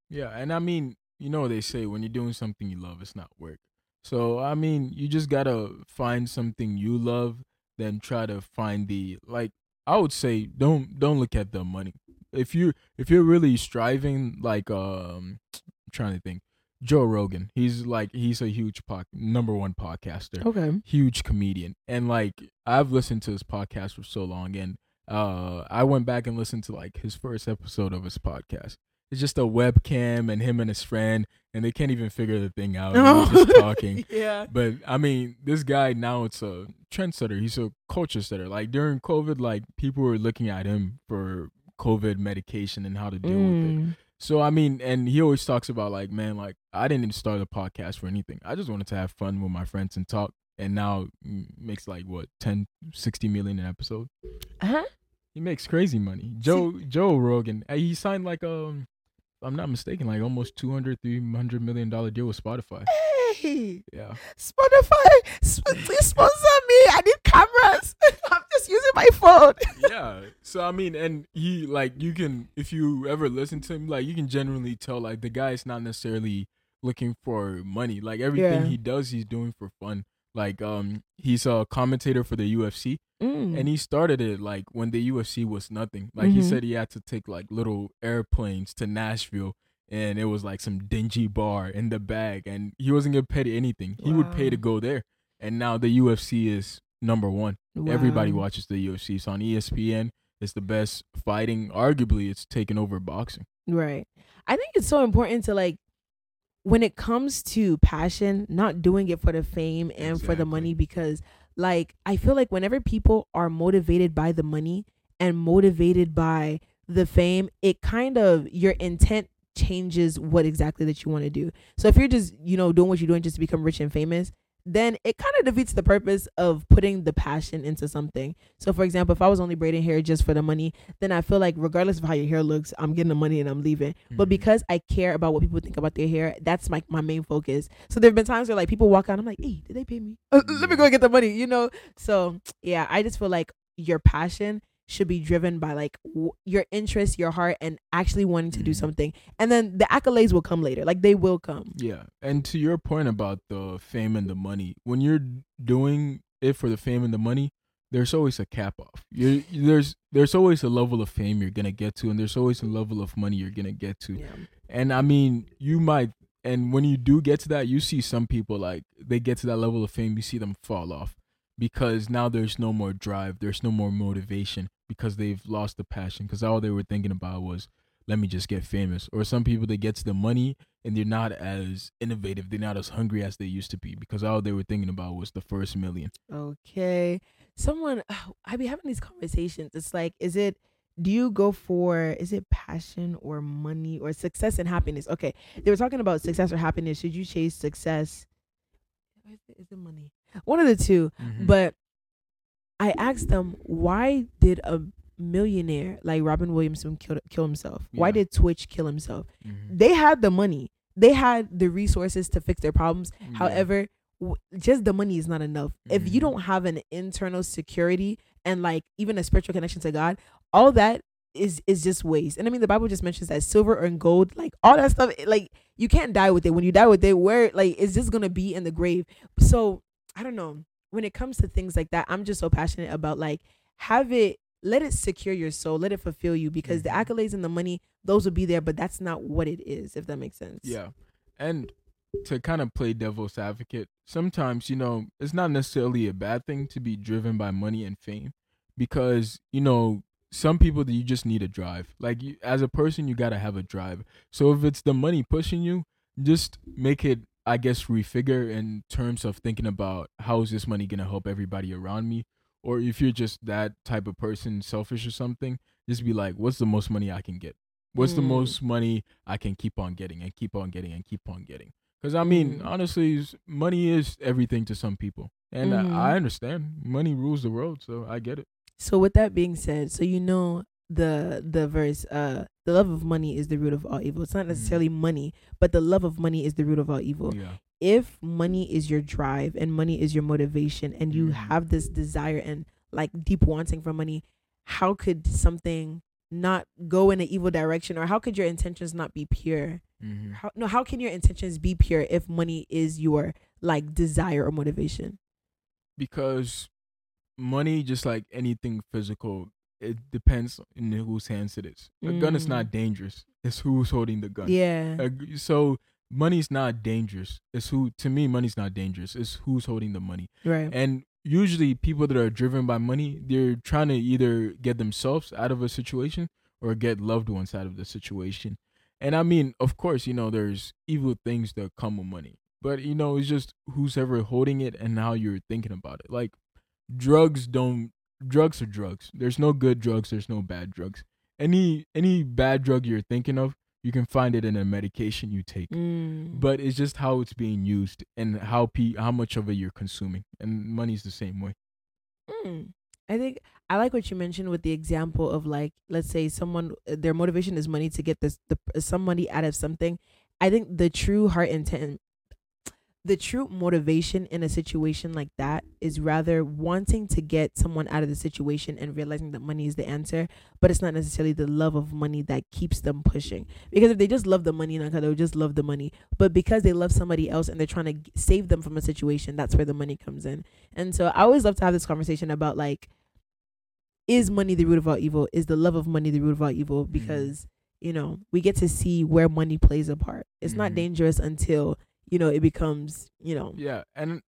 Yeah, and I mean, you know they say when you're doing something you love, it's not work. So I mean, you just gotta find something you love, then try to find the like. I would say don't don't look at the money. If you if you're really striving, like um, I'm trying to think, Joe Rogan, he's like he's a huge pod, number one podcaster. Okay. huge comedian. And like i've listened to his podcast for so long and uh i went back and listened to like his first episode of his podcast. It's just a webcam and him and his friend and they can't even figure the thing out he's just talking. Yeah. but i mean this guy now it's a trendsetter. He's a culture setter. Like during covid like people were looking at him for covid medication and how to deal with it. Mm. So I mean, and he always talks about like, man, like I didn't start a podcast for anything. I just wanted to have fun with my friends and talk. And now mm, makes like what 10, 60 million an episode. Uh-huh. He makes crazy money. Joe Joe Rogan, uh, he signed like um, if I'm not mistaken, like almost 200, 300 million dollar deal with Spotify. Yeah, Spotify, sp- please sponsor me. I need cameras. I'm just using my phone. yeah. So I mean, and he like you can if you ever listen to him, like you can genuinely tell like the guy is not necessarily looking for money. Like everything Yeah. he does, he's doing for fun. Like um, he's a commentator for the UFC, Mm. and he started it like when the UFC was nothing. Like he Mhm. said, he had to take like little airplanes to Nashville. And it was like some dingy bar in the bag, and he wasn't getting paid anything. He would pay to go there, and now the UFC is number one. Everybody watches the UFC. It's on ESPN. It's the best fighting. Arguably, it's taken over boxing. Right. I think it's so important to like when it comes to passion, not doing it for the fame and for the money because like I feel like whenever people are motivated by the money and motivated by the fame, it kind of your intent changes what exactly that you want to do. So if you're just, you know, doing what you're doing just to become rich and famous, then it kind of defeats the purpose of putting the passion into something. So for example, if I was only braiding hair just for the money, then I feel like regardless of how your hair looks, I'm getting the money and I'm leaving. But Mhm. because I care about what people think about their hair, that's my my main focus. So there have been times where like people walk out, I'm like, hey, did they pay me? Uh, let me go get the money, you know. So yeah, I just feel like your passion should be driven by like w- your interest, your heart, and actually wanting to do Mhm. something. And then the accolades will come later. Like they will come. Yeah, and to your point about the fame and the money, when you're doing it for the fame and the money, there's always a cap off. you there's there's always a level of fame you're gonna get to, and there's always a level of money you're gonna get to. Yeah. And I mean, you might and when you do get to that, you see some people like they get to that level of fame, you see them fall off because now there's no more drive, there's no more motivation because they've lost the passion because all they were thinking about was let me just get famous. Or some people they get to the money and they're not as innovative, they're not as hungry as they used to be because all they were thinking about was the first million. Okay. Someone I be having these conversations. It's like is it do you go for is it passion or money or success and happiness? Okay. They were talking about success or happiness. Should you chase success? Is it money? One of the 2 Mhm. But I asked them why did a millionaire like Robin Williams kill, kill himself? Why did Twitch kill himself? Mhm. They had the money. They had the resources to fix their problems. Yeah. However, w- just the money is not enough. If you don't have an internal security and like even a spiritual connection to God, all that is is just waste. And I mean, the Bible just mentions that silver and gold, like all that stuff, like you can't die with it. When you die with it, where like is this gonna be in the grave. So I don't know. When it comes to things like that, I'm just so passionate about like have it. Let it secure your soul. Let it fulfill you because the Mhm. accolades and the money, those will be there, but that's not what it is. If that makes sense. Yeah. And to kind of play devil's advocate, sometimes, you know, it's not necessarily a bad thing to be driven by money and fame because, you know, some people that you just need a drive. Like you, as a person, you got to have a drive. So if it's the money pushing you, just make it I guess refigure in terms of thinking about how is this money going to help everybody around me or if you're just that type of person, selfish or something, just be like, what's the most money I can get? What's the Mm. most money I can keep on getting and keep on getting and keep on getting? Because I mean, Mm. honestly, money is everything to some people, and Mhm. I, I understand money rules the world, so I get it. So with that being said, so you know the the verse, uh, the love of money is the root of all evil. It's not Mhm. necessarily money, but the love of money is the root of all evil. Yeah, If money is your drive and money is your motivation, and you Mhm. have this desire and like deep wanting for money, how could something not go in an evil direction, or how could your intentions not be pure? hmm How, no, how can your intentions be pure if money is your like desire or motivation? because money, just like anything physical, it depends in whose hands it is. A gun is Mm. not dangerous; it's who's holding the gun. Yeah. Uh, so money's not dangerous. It's who to me money's not dangerous. It's who's holding the money. right. And usually people that are driven by money, they're trying to either get themselves out of a situation or get loved ones out of the situation. And I mean, of course, you know, there's evil things that come with money. But you know, it's just who's ever holding it and how you're thinking about it. Like drugs don't drugs are drugs. There's no good drugs, there's no bad drugs. Any any bad drug you're thinking of, you can find it in a medication you take Mm. but it's just how it's being used and how p how much of it you're consuming and money's the same way Mm. I think I like what you mentioned with the example of like, let's say someone their motivation is money to get this the some money out of something. I think the true heart intent, the true motivation in a situation like that is rather wanting to get someone out of the situation and realizing that money is the answer, but it's not necessarily the love of money that keeps them pushing. Because if they just love the money, they would just love the money. But because they love somebody else and they're trying to save them from a situation, that's where the money comes in. And so I always love to have this conversation about like, is money the root of all evil? Is the love of money the root of all evil? Because, you know, we get to see where money plays a part. It's not Mhm. dangerous until, you know, it becomes, you know, yeah and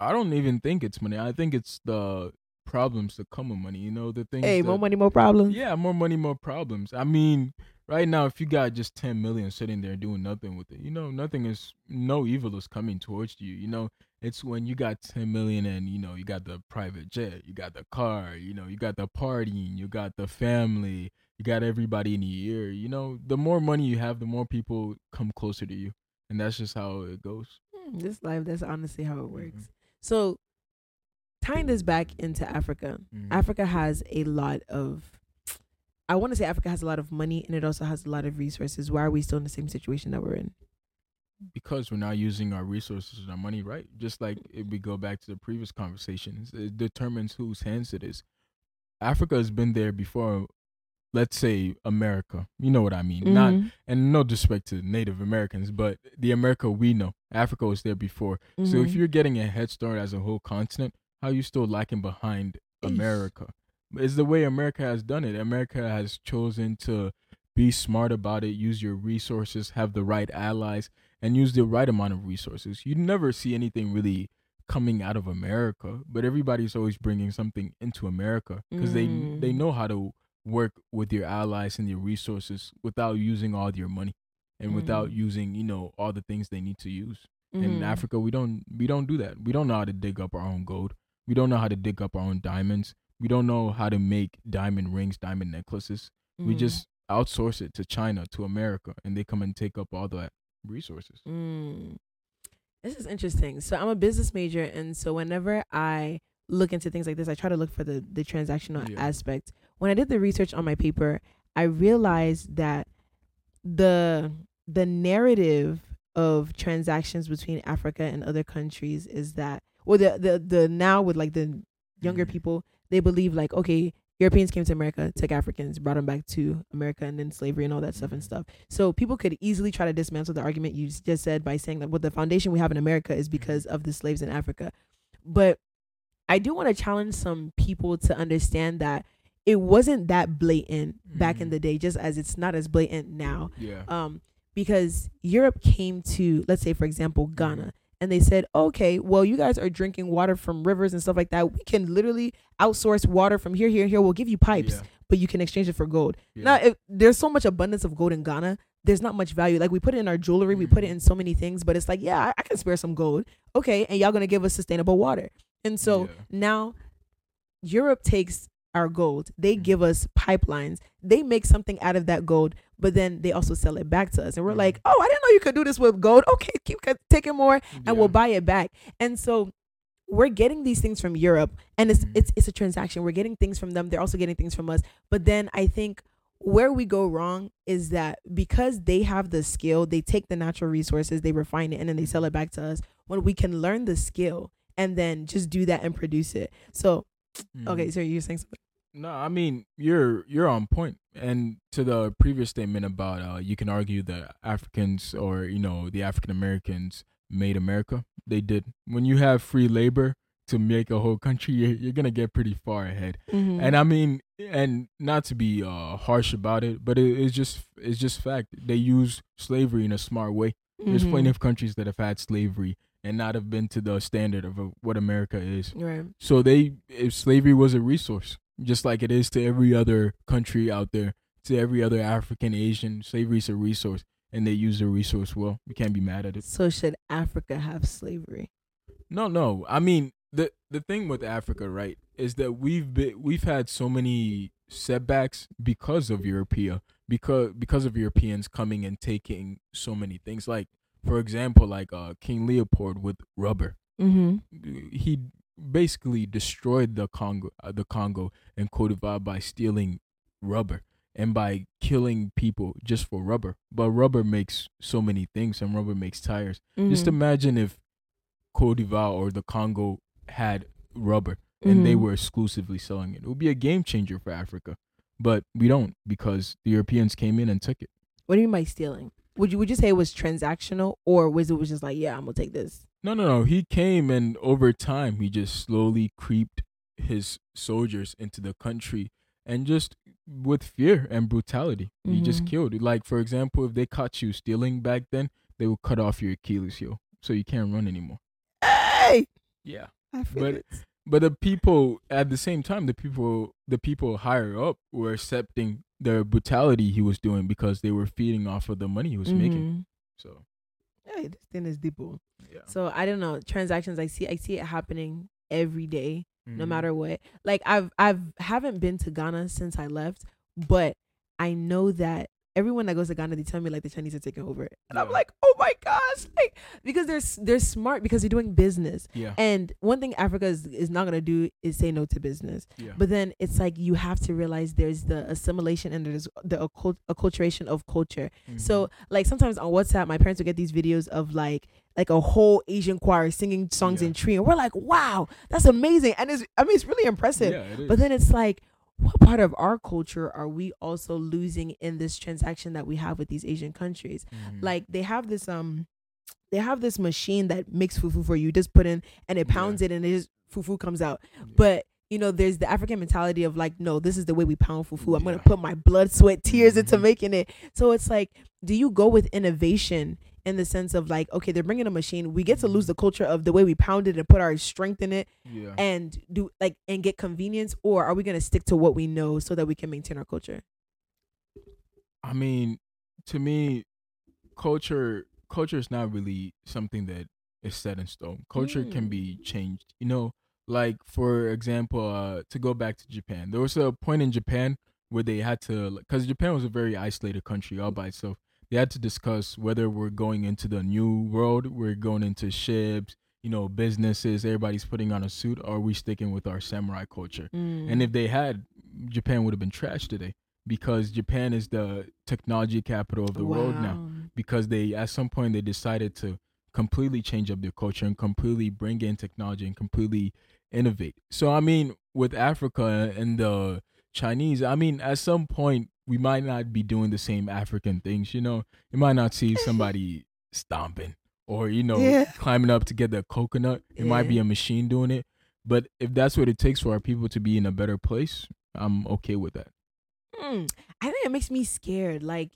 i don't even think it's money i think it's the problems that come with money you know the things hey, that, more money, more problems. yeah more money more problems i mean right now if you got just 10 million sitting there doing nothing with it you know nothing is no evil is coming towards you you know it's when you got 10 million and you know you got the private jet you got the car you know you got the partying you got the family you got everybody in the ear you know the more money you have the more people come closer to you and that's just how it goes Hmm, This life, that's honestly how it works. Mhm. So, tying this back into Africa, Mhm. Africa has a lot of, I want to say Africa has a lot of money and it also has a lot of resources. Why are we still in the same situation that we're in? because we're not using our resources and our money right. Just like if we go back to the previous conversations, it determines whose hands it is. Africa has been there before. Let's say America, you know what I mean. Not Mhm. and no disrespect to Native Americans, but the America we know, Africa was there before. So if Mhm. you're getting a head start as a whole continent, how you still lacking behind America? It's the way America has done it. America has chosen to be smart about it, use your resources, have the right allies, and use the right amount of resources. You never see anything really coming out of America, but everybody's always bringing something into America because they they Mm. know how to work with your allies and your resources without using all your money and without Mm. using you know all the things they need to use. In Mhm. Africa, we don't we don't do that. We don't know how to dig up our own gold. We don't know how to dig up our own diamonds. We don't know how to make diamond rings, diamond necklaces. We Mm. just outsource it to China, to America, and they come and take up all the resources. Mm. This is interesting. So I'm a business major, and so whenever I look into things like this, I try to look for the the transactional Yeah. aspect. When I did the research on my paper, I realized that the the narrative of transactions between Africa and other countries is that well the the, the now with like the younger Mhm. people they believe like okay Europeans came to America, took Africans, brought them back to America, and then slavery and all that stuff and Mhm. stuff. So people could easily try to dismantle the argument you just said by saying that well, the foundation we have in America is because of the slaves in Africa. But I do want to challenge some people to understand that it wasn't that blatant back in Mhm. the day, just as it's not as blatant now. Yeah. Um, because Europe came to, let's say, for example, Ghana, and they said, okay, well, you guys are drinking water from rivers and stuff like that. We can literally outsource water from here, here, here. We'll give you pipes, Yeah. but you can exchange it for gold. Yeah. Now, if there's so much abundance of gold in Ghana, there's not much value. Like we put it in our jewelry, we put it Mhm. in so many things, but it's like, yeah, I, I can spare some gold. Okay, and y'all gonna give us sustainable water. And so Yeah. now Europe takes our gold. They Mhm. give us pipelines. They make something out of that gold, but then they also sell it back to us. And we're like, Mhm. oh, I didn't know you could do this with gold. Okay, keep taking more and we'll buy it back. And so we're getting these things from Europe and it's Mhm. it's it's a transaction. We're getting things from them. They're also getting things from us. But then I think where we go wrong is that because they have the skill, they take the natural resources, they refine it and then they sell it back to us when we can learn the skill and then just do that and produce it. So, okay, Mhm. so you're saying something. No, I mean you're you're on point. And to the previous statement about uh, you can argue that Africans or you know the African Americans made America. They did. When you have free labor to make a whole country, you're, you're gonna get pretty far ahead. Mm-hmm. And I mean, and not to be uh, harsh about it, but it, it's just it's just fact. They use slavery in a smart way. There's Mm-hmm. plenty of countries that have had slavery and not have been to the standard of uh, what America is. right. So they, if slavery was a resource, just like it is to every other country out there, to every other African, Asian, slavery is a resource, and they use the resource well. We can't be mad at it. So should Africa have slavery? No, no. I mean, the the thing with Africa, right, is that we've been we've had so many setbacks because of Europea, because because of Europeans coming and taking so many things. Like, for example, like uh, King Leopold with rubber. Mm-hmm. he basically destroyed the Congo, uh, the Congo and Cote d'Ivoire by stealing rubber and by killing people just for rubber. But rubber makes so many things, and rubber makes tires. Mm-hmm. Just imagine if Cote d'Ivoire or the Congo had rubber and they Mhm. were exclusively selling it. It would be a game changer for Africa. But we don't because the Europeans came in and took it. What do you mean by stealing? Would you would you say it was transactional or was it was just like, yeah, I'm gonna take this? No, no, no. He came and over time he just slowly creeped his soldiers into the country and just with fear and brutality, he just Mhm. killed. Like for example, if they caught you stealing back then, they would cut off your Achilles heel, so you can't run anymore. Hey, Yeah. I feel But- it. But the people at the same time, the people the people higher up were accepting the brutality he was doing because they were feeding off of the money he was making. Mhm. So yeah, this thing is deep. yeah. So I don't know transactions. I see I see it happening every day, no Mhm. matter what. Like I've I've haven't been to Ghana since I left, but I know that everyone that goes to Ghana, they tell me like the Chinese are taking over, and I'm like, oh my gosh, like because they're they're smart because they're doing business. Yeah. And one thing Africa is, is not gonna do is say no to business. yeah. But then it's like you have to realize there's the assimilation and there's the occult- acculturation of culture. So Mhm. like sometimes on WhatsApp, my parents would get these videos of like like a whole Asian choir singing songs Yeah. in Twi, and we're like, wow, that's amazing, and it's I mean it's really impressive. yeah, it is. But then it's like, what part of our culture are we also losing in this transaction that we have with these Asian countries? Mhm. Like they have this um, they have this machine that makes fufu for you. Just put in and it Yeah. pounds it, and it just fufu comes out. Yeah. But you know, there's the African mentality of like, no, this is the way we pound fufu. I'm gonna put my blood, sweat, tears into Mhm. making it. So it's like, do you go with innovation in the sense of like, okay, they're bringing a machine. We get to lose the culture of the way we pound it and put our strength in it Yeah. and do like and get convenience, or are we gonna stick to what we know so that we can maintain our culture? I mean, to me, culture culture is not really something that is set in stone. Culture can Mm. be changed. You know, like for example, uh, to go back to Japan, there was a point in Japan where they had to, because Japan was a very isolated country all by itself. They had to discuss whether we're going into the new world, we're going into ships, you know, businesses, everybody's putting on a suit, or are we sticking with our samurai culture? Mm. And if they had, Japan would have been trashed today because Japan is the technology capital of the world now. Because they, at some point, they decided to completely change up their culture and completely bring in technology and completely innovate. So, I mean, with Africa and the Chinese, I mean, at some point, we might not be doing the same African things. You know, you might not see somebody stomping or, you know, Yeah. climbing up to get the coconut. It might be a machine doing it. But if that's what it takes for our people to be in a better place, I'm okay with that. Mm, I think it makes me scared. Like,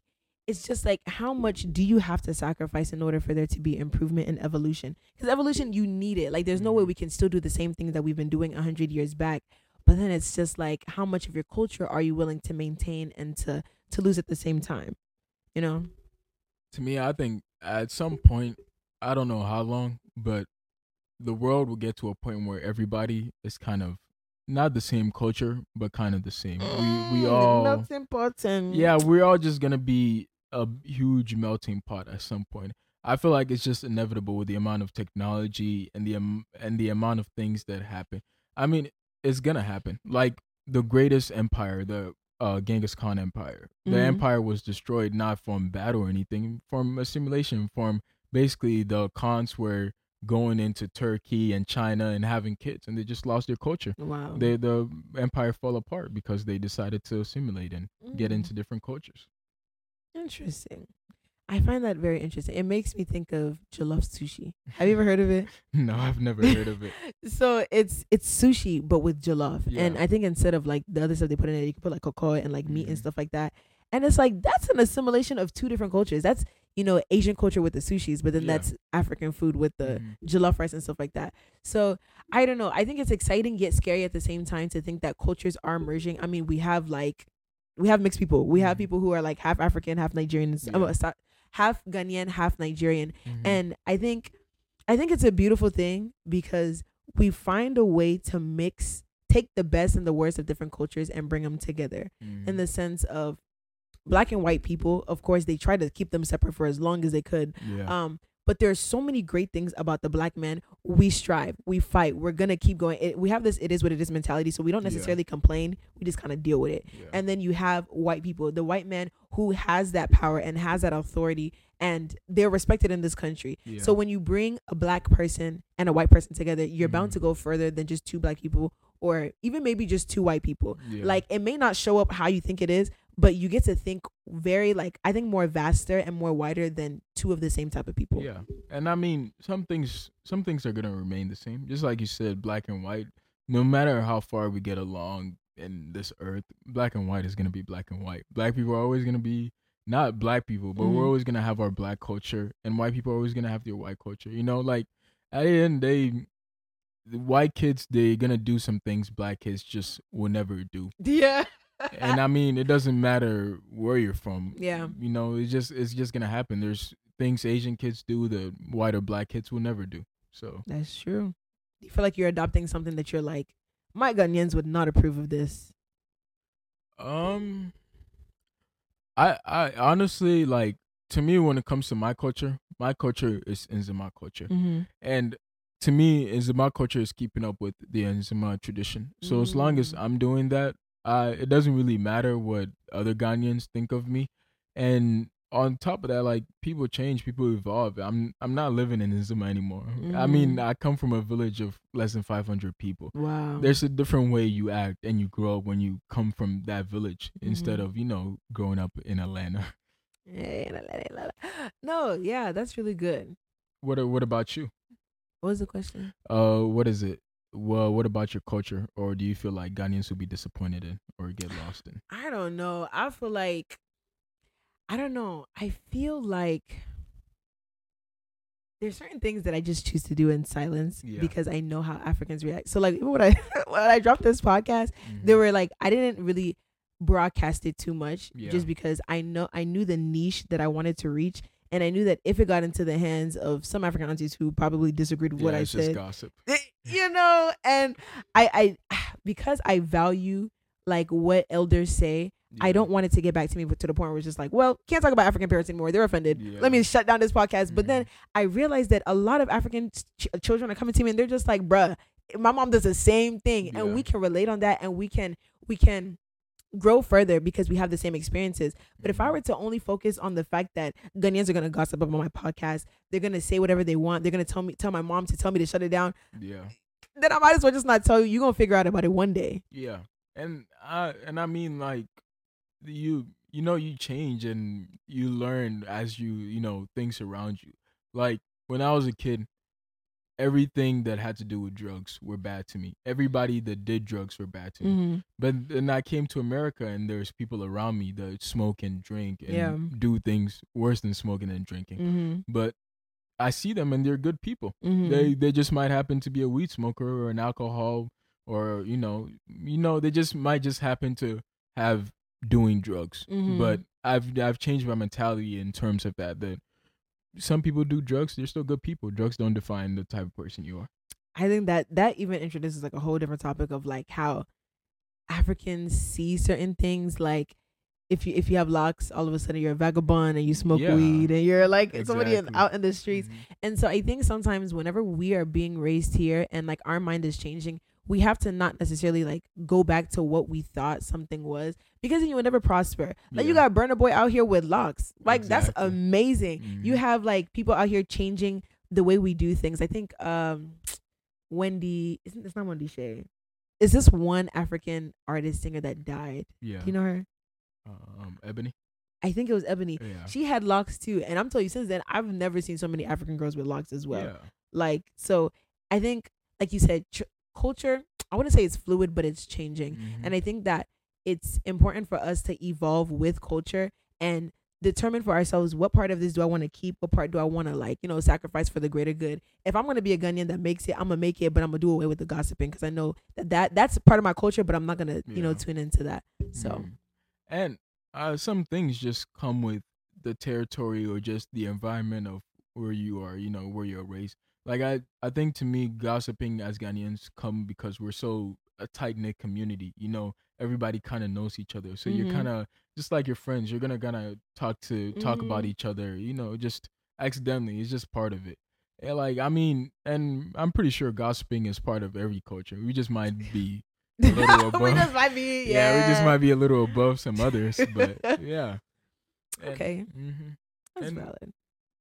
it's just like, how much do you have to sacrifice in order for there to be improvement and evolution? Because evolution, you need it. Like, there's no way we can still do the same things that we've been doing a hundred years back. But then it's just like, how much of your culture are you willing to maintain and to to lose at the same time? You know? To me, I think at some point, I don't know how long, but the world will get to a point where everybody is kind of not the same culture, but kind of the same. We we Mm, all That's important. yeah, we're all just gonna be a huge melting pot at some point. I feel like it's just inevitable with the amount of technology and the um, and the amount of things that happen. I mean, it's gonna happen. Like the greatest empire, the uh, Genghis Khan Empire. The Mhm. empire was destroyed not from battle or anything, from a simulation. From basically the Khans were going into Turkey and China and having kids, and they just lost their culture. Wow. They the empire fell apart because they decided to assimilate and get Mm. into different cultures. Interesting. I find that very interesting. It makes me think of jollof sushi. Have you ever heard of it? No, I've never heard of it. So it's it's sushi but with jollof, and I think instead of like the other stuff they put in it, you can put like cocoa and like meat and Mhm. stuff like that. And it's like that's an assimilation of two different cultures. That's you know Asian culture with the sushis, but then Yeah. that's African food with the Mhm. jollof rice and stuff like that. So I don't know. I think it's exciting yet scary at the same time to think that cultures are merging. I mean, we have like we have mixed people. We have Mhm. people who are like half African, half Nigerian, Yeah. Half Ghanaian, half Nigerian. Mhm. And I think I think it's a beautiful thing because we find a way to mix take the best and the worst of different cultures and bring them together in Mhm. the sense of black and white people of course they try to keep them separate for as long as they could yeah. um but there's so many great things about the black man we strive we fight we're gonna keep going it, we have this it is what it is mentality so we don't Yeah. necessarily complain we just kind of deal with it yeah. and then you have white people the white man who has that power and has that authority and they're respected in this country yeah. so when you bring a black person and a white person together you're bound Mhm. to go further than just two black people or even maybe just two white people Yeah. like it may not show up how you think it is but you get to think very like i think more vaster and more wider than two of the same type of people Yeah, and I mean, some things, some things are gonna remain the same. Just like you said, black and white. No matter how far we get along in this earth, black and white is gonna be black and white. Black people are always gonna be not black people, but Mhm. we're always gonna have our black culture, and white people are always gonna have their white culture. You know, like at the end, they, the white kids, they're gonna do some things black kids just will never do. yeah and I mean, it doesn't matter where you're from. Yeah. You know, it's just it's just gonna happen. There's things Asian kids do that white or black kids will never do. So that's true you feel like you're adopting something that you're like my Ghanaians would not approve of this um I I honestly like to me when it comes to my culture, my culture is Nzima culture. mm-hmm. And to me, Nzima culture is keeping up with the Nzima tradition. So as long as Mm. I'm doing that, uh, it doesn't really matter what other Ghanaians think of me. And on top of that, like people change, people evolve. I'm I'm not living in Nzima anymore. I mean, Mm. I come from a village of less than 500 people. wow There's a different way you act and you grow up when you come from that village instead Mhm. of you know growing up in Atlanta. no yeah that's really good What what about you? What was the question Uh, what is it? Well, what about your culture, or do you feel like Ghanaians will be disappointed in or get lost in? I don't know. I feel like I don't know. I feel like there's certain things that I just choose to do in silence Yeah. because I know how Africans react. So like even when I when I dropped this podcast, Mhm. they were like I didn't really broadcast it too much Yeah. just because I know I knew the niche that I wanted to reach and I knew that if it got into the hands of some African aunties who probably disagreed with yeah, what I said, gossip. you know, and I I because I value like what elders say, I don't want it to get back to me to the point where it's just like, well, can't talk about African parents anymore. They're offended. Yeah. Let me shut down this podcast. But Mhm. then I realized that a lot of African ch- children are coming to me and they're just like, bruh, my mom does the same thing, and we can relate on that, and we can we can grow further because we have the same experiences. But if I Mhm. were to only focus on the fact that Ghanaians are gonna gossip about my podcast, they're gonna say whatever they want, they're gonna tell me tell my mom to tell me to shut it down, yeah. then I might as well just not tell you. You're gonna figure out about it one day. Yeah, and I and I mean like you you know you change and you learn as you you know things around you. Like when I was a kid, everything that had to do with drugs were bad to me. Everybody that did drugs were bad to me. Mm-hmm. But then I came to America and there's people around me that smoke and drink and Yeah. do things worse than smoking and drinking. Mm-hmm. But I see them and they're good people Mm-hmm. they they just might happen to be a weed smoker or an alcohol or you know you know they just might just happen to have doing drugs Mhm. but i've i've changed my mentality in terms of that that some people do drugs they're still good people drugs don't define the type of person you are I think that that even introduces like a whole different topic of like how Africans see certain things like if you if you have locks, all of a sudden you're a vagabond and you smoke Yeah. weed and you're like somebody in, out in the streets. Mhm. And so I think sometimes whenever we are being raised here and like our mind is changing, we have to not necessarily like go back to what we thought something was because then you will never prosper. Like you got Burna Boy out here with locks. Like that's amazing. You Mhm. have like people out here changing the way we do things. I think um Wendy isn't it's not Wendy Shay. Is this one African artist singer that died? yeah Do you know her? um ebony I think it was Ebony. yeah She had locks too, and I'm telling you, since then I've never seen so many African girls with locks as well. yeah Like so, I think, like you said, tr- culture. I wouldn't say it's fluid, but it's changing, Mhm. and I think that it's important for us to evolve with culture and determine for ourselves what part of this do I want to keep, what part do I want to like, you know, sacrifice for the greater good. If I'm gonna be a Ghanaian that makes it, I'm gonna make it, but I'm gonna do away with the gossiping because I know that, that that's part of my culture, but I'm not gonna, you know, tune into that. So Mhm. and uh, some things just come with the territory or just the environment of where you are, you know, where you're raised. Like I, I think to me, gossiping as Ghanaians come because we're so a tight knit community. You know, everybody kind of knows each other, so Mhm. you're kind of just like your friends. You're gonna gonna talk to talk about Mhm. each other. You know, just accidentally. It's just part of it. And like I mean, and I'm pretty sure gossiping is part of every culture. We just might be a little we just might be, yeah, yeah, we just might be a little above some others, but yeah. And- Okay. mhm. That's and- valid.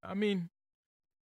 I mean,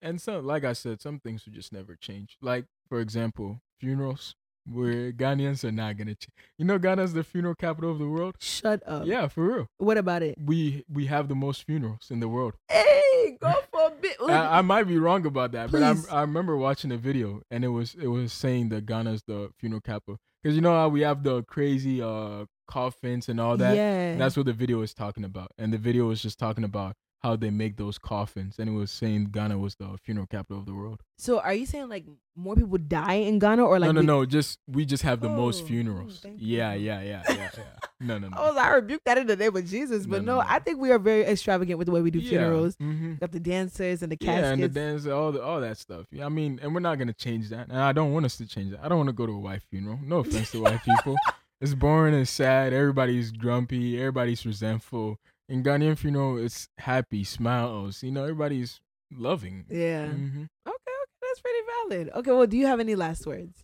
and so like I said, some things will just never change. Like for example, funerals. Where Ghanaians are not gonna change. You know, Ghana's the funeral capital of the world. Shut up. yeah, for real. What about it? We we have the most funerals in the world. Hey, go for a bit. I, I might be wrong about that, but I Please. I remember watching a video and it was it was saying that Ghana's the funeral capital because you know how we have the crazy uh coffins and all that. Yeah. That's what the video is talking about. And the video was just talking about how they make those coffins. And it was saying Ghana was the funeral capital of the world. so are you saying like more people die in Ghana or like no, no, we- no. Just we just have the Oh, most oh, funerals. yeah, yeah, yeah, yeah, yeah. No, no, no. Like, I rebuke that in the name of Jesus, but No, no, no, no. I think we are very extravagant with the way we do Yeah, funerals. mhm. Got the dancers and the Yeah, and the dance, all the, all that stuff. Yeah, I mean, and we're not gonna change that. And I don't want us to change that. I don't want to go to a white funeral. No offense to white people. It's boring and sad. Everybody's grumpy. Everybody's resentful. In Ghanaian funeral, it's happy, smiles. You know, everybody's loving. yeah. hmm Okay, okay, that's pretty valid. Okay, well, do you have any last words?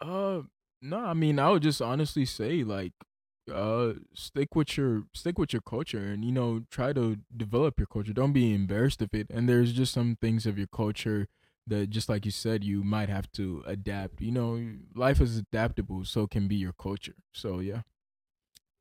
Uh, no. I mean, I would just honestly say, like, uh, stick with your stick with your culture, and you know, try to develop your culture. Don't be embarrassed of it. And there's just some things of your culture that, just like you said, you might have to adapt. You know, life is adaptable, so can be your culture. So yeah.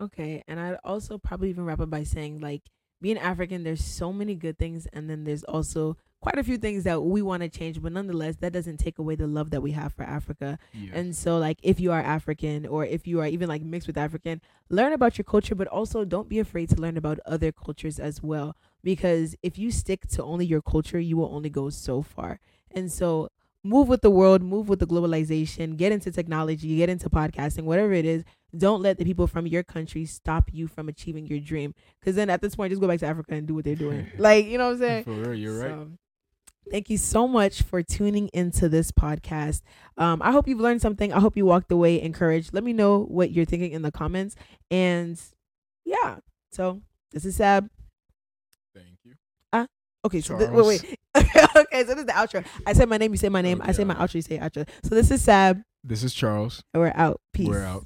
Okay, and I'd also probably even wrap up by saying like being African, there's so many good things, and then there's also quite a few things that we want to change, but nonetheless, that doesn't take away the love that we have for Africa. Yeah. And so, like, if you are African or if you are even like mixed with African, learn about your culture, but also don't be afraid to learn about other cultures as well. Because if you stick to only your culture, you will only go so far. And so, move with the world, move with the globalization, get into technology, get into podcasting, whatever it is. Don't let the people from your country stop you from achieving your dream. Because then at this point, just go back to Africa and do what they're doing. like, you know what I'm saying? For real, you're right. Thank you so much for tuning into this podcast. Um, I hope you've learned something. I hope you walked away encouraged. Let me know what you're thinking in the comments. And yeah, so this is Sab. Thank you. Okay, so thi- wait, wait. okay, so this is the outro. I say my name, you say my name. I say my outro, you say outro. So this is Sab. This is Charles. And we're out. Peace. We're out.